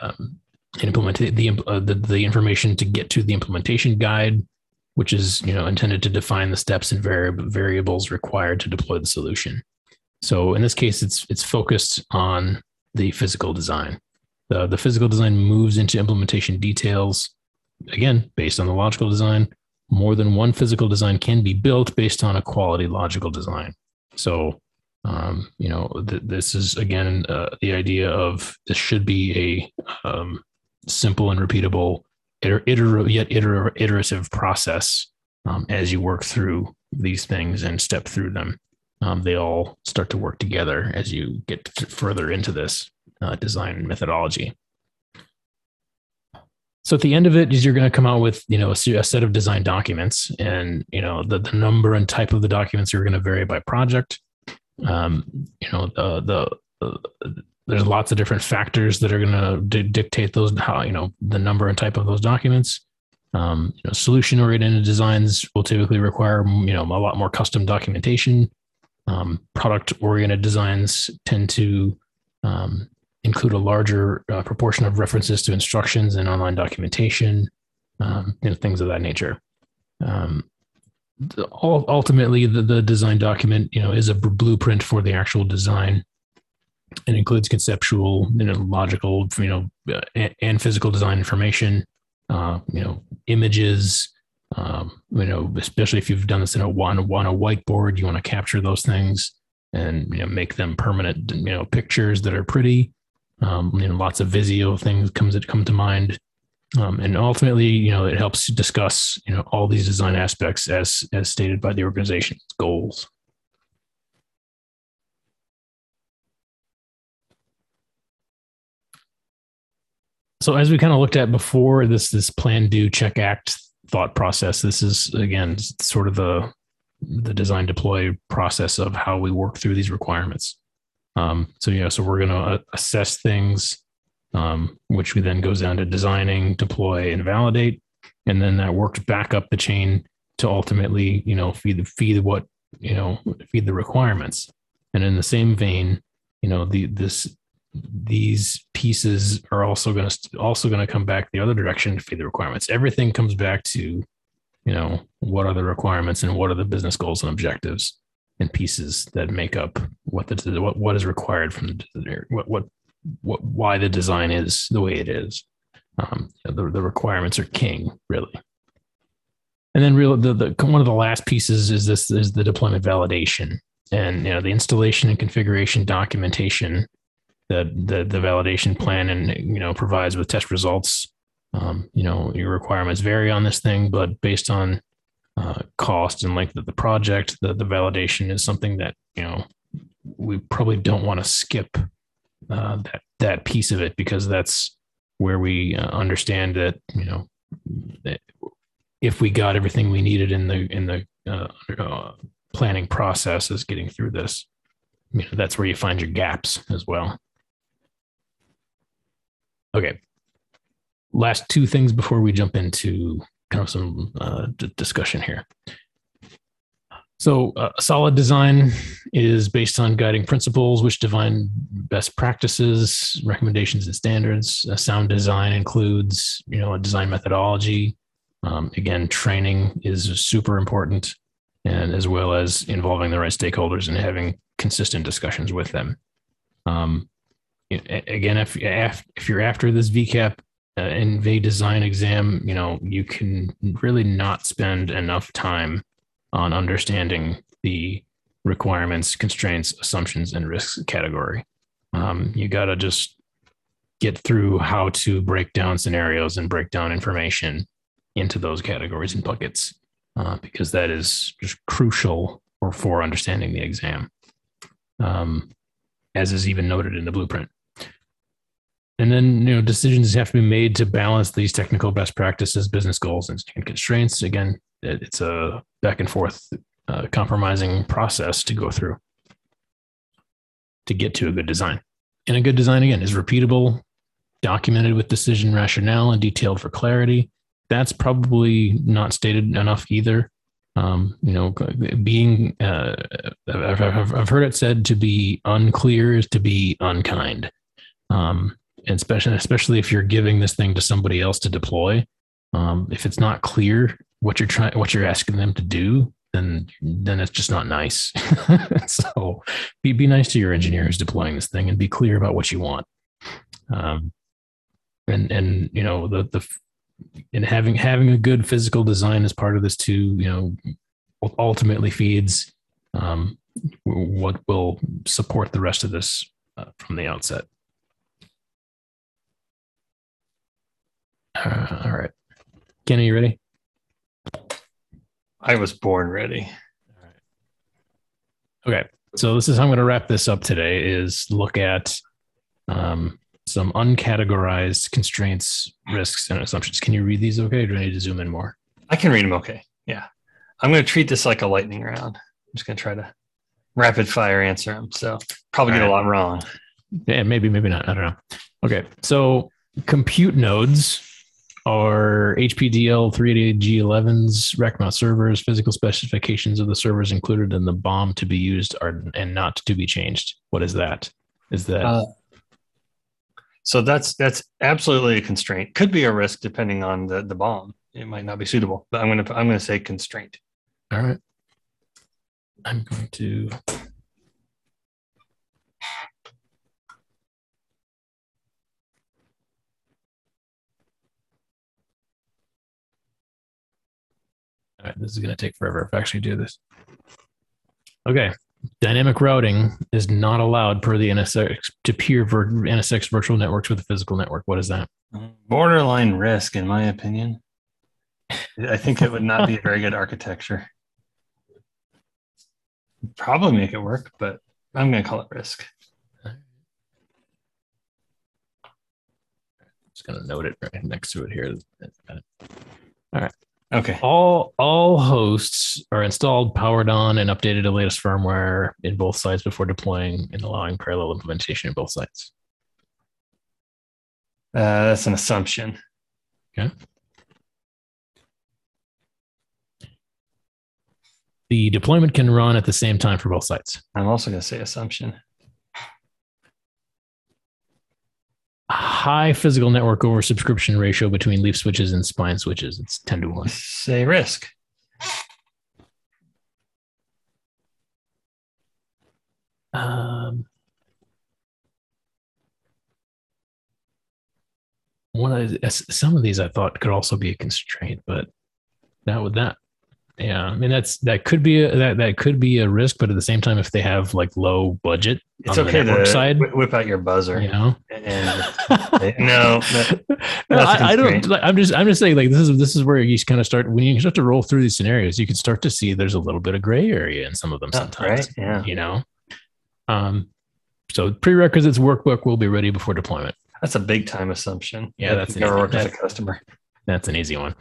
um, implement the, uh, the the information to get to the implementation guide, which is you know intended to define the steps and variable variables required to deploy the solution. So in this case, it's it's focused on the physical design. The, the physical design moves into implementation details again, based on the logical design, more than one physical design can be built based on a quality logical design. So, um, you know, th- this is again uh, the idea of this should be a um, simple and repeatable, iter- iter- yet iter- iterative process um, as you work through these things and step through them. Um, they all start to work together as you get further into this uh, design methodology. So at the end of it is you're going to come out with, you know, a, a, set of design documents and, you know, the, the number and type of the documents are going to vary by project. Um, you know, the, the, uh, there's lots of different factors that are going to d- dictate those, how, you know, the number and type of those documents. Um, you know, solution oriented designs will typically require, you know, a lot more custom documentation. Um, product oriented designs tend to, um, include a larger uh, proportion of references to instructions and online documentation, um, you know, things of that nature. Um, the, ultimately, the, the design document, you know, is a blueprint for the actual design. it includes conceptual, you know, logical, you know, and, and physical design information, uh, you know, images, um, you know, especially if you've done this in a on, a on a whiteboard, you want to capture those things and you know make them permanent, you know, pictures that are pretty. Um, you know, lots of Visio things comes that come to mind, um, and ultimately, you know, it helps to discuss you know all these design aspects as as stated by the organization's goals. So as we kind of looked at before, this this plan, do, check, act thought process. This is again sort of the the design deploy process of how we work through these requirements. Um, so yeah, so we're going to assess things, um, which we then goes down to designing, deploy, and validate, and then that works back up the chain to ultimately, you know, feed the feed what you know feed the requirements. And in the same vein, you know, the this these pieces are also going to also going to come back the other direction to feed the requirements. Everything comes back to, you know, what are the requirements and what are the business goals and objectives and pieces that make up what the what what is required from the what what what why the design is the way it is. Um, the the requirements are king, really. And then, real the, the one of the last pieces is this is the deployment validation, and you know the installation and configuration documentation that the, the validation plan and you know provides with test results. Um, you know your requirements vary on this thing, but based on uh, cost and length of the project, the, the validation is something that you know we probably don't want to skip uh, that that piece of it because that's where we uh, understand that you know that if we got everything we needed in the in the uh, uh, planning process is getting through this you know that's where you find your gaps as well Okay. Last two things before we jump into of some uh, d- discussion here. So, uh, solid design is based on guiding principles which define best practices, recommendations, and standards. A sound design includes, you know, a design methodology. Um, again, training is super important, and as well as involving the right stakeholders and having consistent discussions with them. Um, again, if if you're after this VCAP uh, V design exam, you know you can really not spend enough time on understanding the requirements, constraints, assumptions, and risks category. Um, you got to just get through how to break down scenarios and break down information into those categories and buckets uh, because that is just crucial for, for understanding the exam, um, as is even noted in the blueprint. And then, you know, decisions have to be made to balance these technical best practices, business goals, and, constraints. Again, it's a back and forth uh, compromising process to go through to get to a good design. And a good design, again, is repeatable, documented with decision rationale, and detailed for clarity. That's probably not stated enough either. Um, you know, being, uh, I've, I've heard it said to be unclear is to be unkind. Um, and especially especially if you're giving this thing to somebody else to deploy um, if it's not clear what you're trying what you're asking them to do then then it's just not nice. So be, be nice to your engineer who's deploying this thing and be clear about what you want. Um, and and you know the the and having having a good physical design as part of this too you know ultimately feeds um, what will support the rest of this uh, from the outset Uh, all right. Ken, are you ready? I was born ready. All right. Okay. So this is how I'm going to wrap this up today is look at um, some uncategorized constraints, risks, and assumptions. Can you read these okay? Do I need to zoom in more? I can read them okay. Yeah. I'm going to treat this like a lightning round. I'm just going to try to rapid fire answer them. So probably All get right. a lot wrong. Yeah, maybe, maybe not. I don't know. Okay. So compute nodes are HPDL 388G11s, rack mount servers, physical specifications of the servers included in the BOM to be used are and not to be changed. What is that? Is that uh, so that's that's absolutely a constraint. Could be a risk depending on the the BOM. It might not be suitable, but I'm gonna I'm gonna say constraint. All right. I'm going to All right, this is going to take forever if I actually do this. Okay. Dynamic routing is not allowed per the NSX to peer vir- NSX virtual networks with a physical network. What is that? Borderline risk, in my opinion. I think it would not be a very good architecture. Probably make it work, but I'm going to call it risk. Just going to note it right next to it here. Okay. All all hosts are installed, powered on, and updated to latest firmware in both sites before deploying and allowing parallel implementation in both sites. Uh, that's an assumption. Okay. The deployment can run at the same time for both sites. I'm also going to say assumption. A high physical network over subscription ratio between leaf switches and spine switches. It's 10 to 1. Say risk. Um, one of the- some of these I thought could also be a constraint, but that would that yeah, I mean that's that could be a, that that could be a risk, but at the same time, if they have like low budget It's okay to side, whip out your buzzer. you know, And no, that- no, I, I don't. Like, I'm just, I'm just saying, like this is this is where you kind of start when you start to roll through these scenarios, you can start to see there's a little bit of gray area in some of them Oh, sometimes. right? Yeah. You know, um, so prerequisites workbook will be ready before deployment. that's a big time assumption. Yeah, that's If an you've ever worked as a customer. That's an easy one.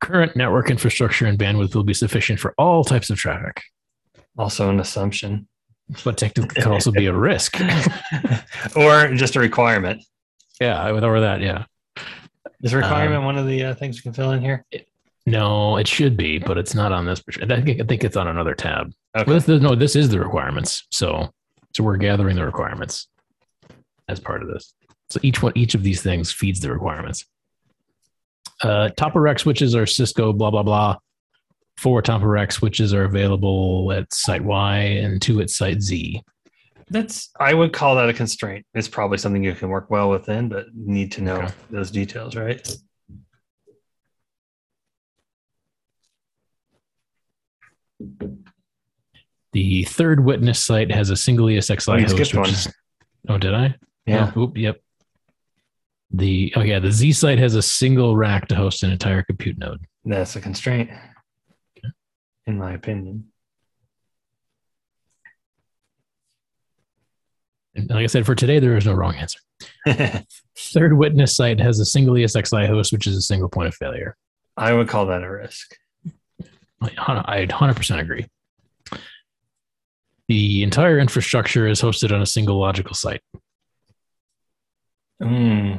Current network infrastructure and bandwidth will be sufficient for all types of traffic, Also an assumption. but technically it could also be a risk. or just a requirement. yeah, I would over that. Yeah. Is requirement one of the uh, things we can fill in here? No, it should be, but it's not on this. I think, I think it's on another tab. Okay. Well, this, no, this is the requirements. So, so we're gathering the requirements as part of this. So each one, each of these things feeds the requirements. Uh, top of rack switches are Cisco, blah blah blah. Four top of rack switches are available at site Y and two at site Z. That's I would call that a constraint. It's probably something you can work well within, but need to know Okay. those details, right? The third witness site has a single ESXi Oh, host. which is- oh, did I? Yeah. Oh, oop, yep. The oh yeah, the Z site has a single rack to host an entire compute node. That's a constraint. In my opinion. And like I said, for today, there is no wrong answer. Third witness site has a single ESXi host, which is a single point of failure. I would call that a risk. I I 100% agree. The entire infrastructure is hosted on a single logical site. Hmm.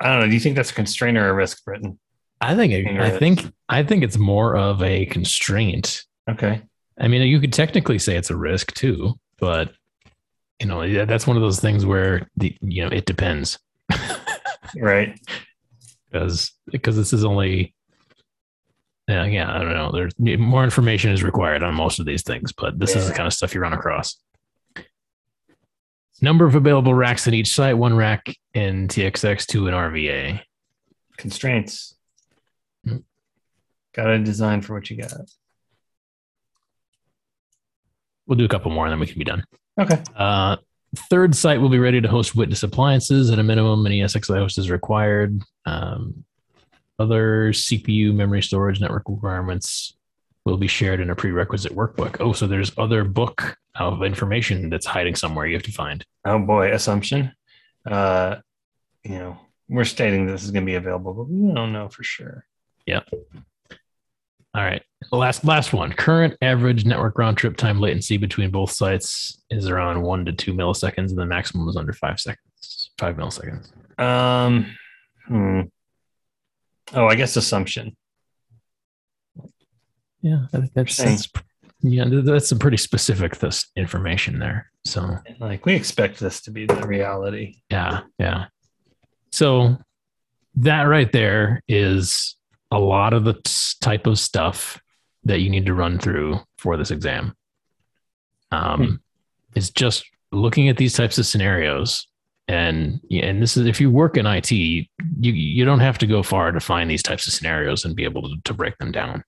I don't know. Do you think that's a constraint or a risk, Britton? I think I think I think it's more of a constraint. Okay. I mean, you could technically say it's a risk too, but you know, that's one of those things where the you know it depends Right. because because this is only yeah yeah I don't know. There's more information is required on most of these things, but this is the kind of stuff you run across. Number of available racks at each site: one rack in TXX, two in RVA. Constraints. Hmm. Got to design for what you got. We'll do a couple more and then we can be done. Okay. Uh, third site will be ready to host witness appliances at a minimum. An ESXi host is required. Um, other CPU, memory storage, network requirements will be shared in a prerequisite workbook. Oh, so there's other book of information that's hiding somewhere you have to find. Oh boy, assumption. Uh, you know, we're stating this is going to be available, but we don't know for sure. Yep. All right. Last last one. Current average network round trip time latency between both sites is around one to two milliseconds, and the maximum is under five seconds. Five milliseconds. Um, hmm. Oh, I guess assumption. Yeah, I think that's, that's yeah, that's some pretty specific this information there. So Like we expect this to be the reality. yeah, yeah. So that right there is a lot of the t- type of stuff that you need to run through for this exam. Um, Hmm. It's just looking at these types of scenarios, and and this is if you work in IT, you you don't have to go far to find these types of scenarios and be able to, to break them down.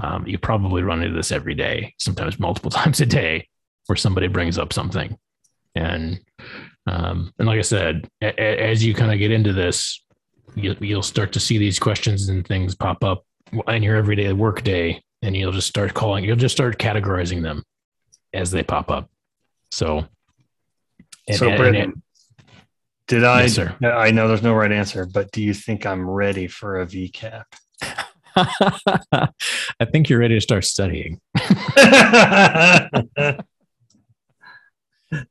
Um, you probably run into this every day, sometimes multiple times a day, where somebody brings up something, and um, and like I said, a, a, as you kind of get into this, you, you'll start to see these questions and things pop up in your everyday work day, and you'll just start calling. You'll just start categorizing them as they pop up. So, and, so Britton, did I? Yes, sir. I know there's no right answer, but do you think I'm ready for a VCAP? I think you're ready to start studying.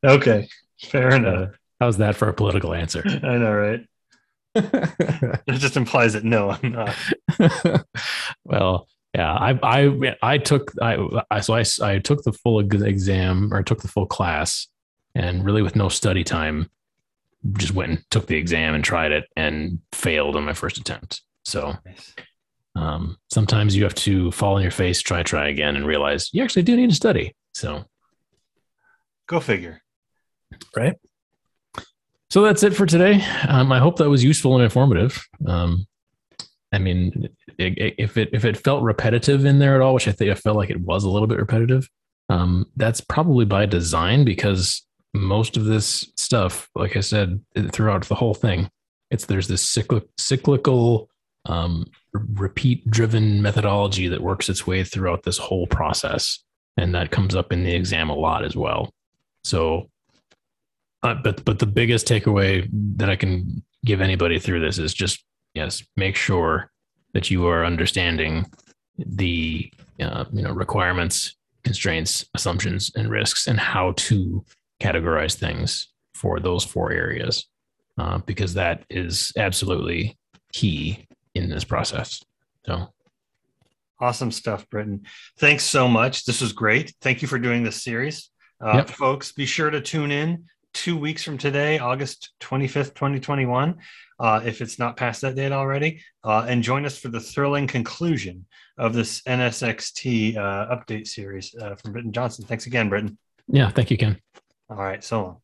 okay, fair enough. How's that for a political answer? I know, right? it just implies that no, I'm not. well, yeah, I I I took I, I so I I took the full exam or took the full class, and really with no study time, just went and took the exam and tried it and failed on my first attempt. So. Nice um, sometimes you have to fall on your face, try, try again, and realize you actually do need to study. So, go figure. Right. So that's it for today. Um, I hope that was useful and informative. Um, I mean, if it if it felt repetitive in there at all, which I think I felt like it was a little bit repetitive, um, that's probably by design because most of this stuff, like I said, throughout the whole thing, it's there's this cyclic, cyclical um, repeat driven methodology that works its way throughout this whole process. And that comes up in the exam a lot as well. So, uh, but, but the biggest takeaway that I can give anybody through this is just, yes, make sure that you are understanding the, uh, you know, requirements, constraints, assumptions, and risks and how to categorize things for those four areas. Uh, because that is absolutely key in this process. So awesome stuff, Britton. Thanks so much. This was great. Thank you for doing this series. Uh, yep. Folks, be sure to tune in two weeks from today, August 25th, 2021, uh, if it's not past that date already, uh, and join us for the thrilling conclusion of this NSXT uh, update series uh, from Britton Johnson. Thanks again, Britton. Yeah, thank you, Ken. All right, so long.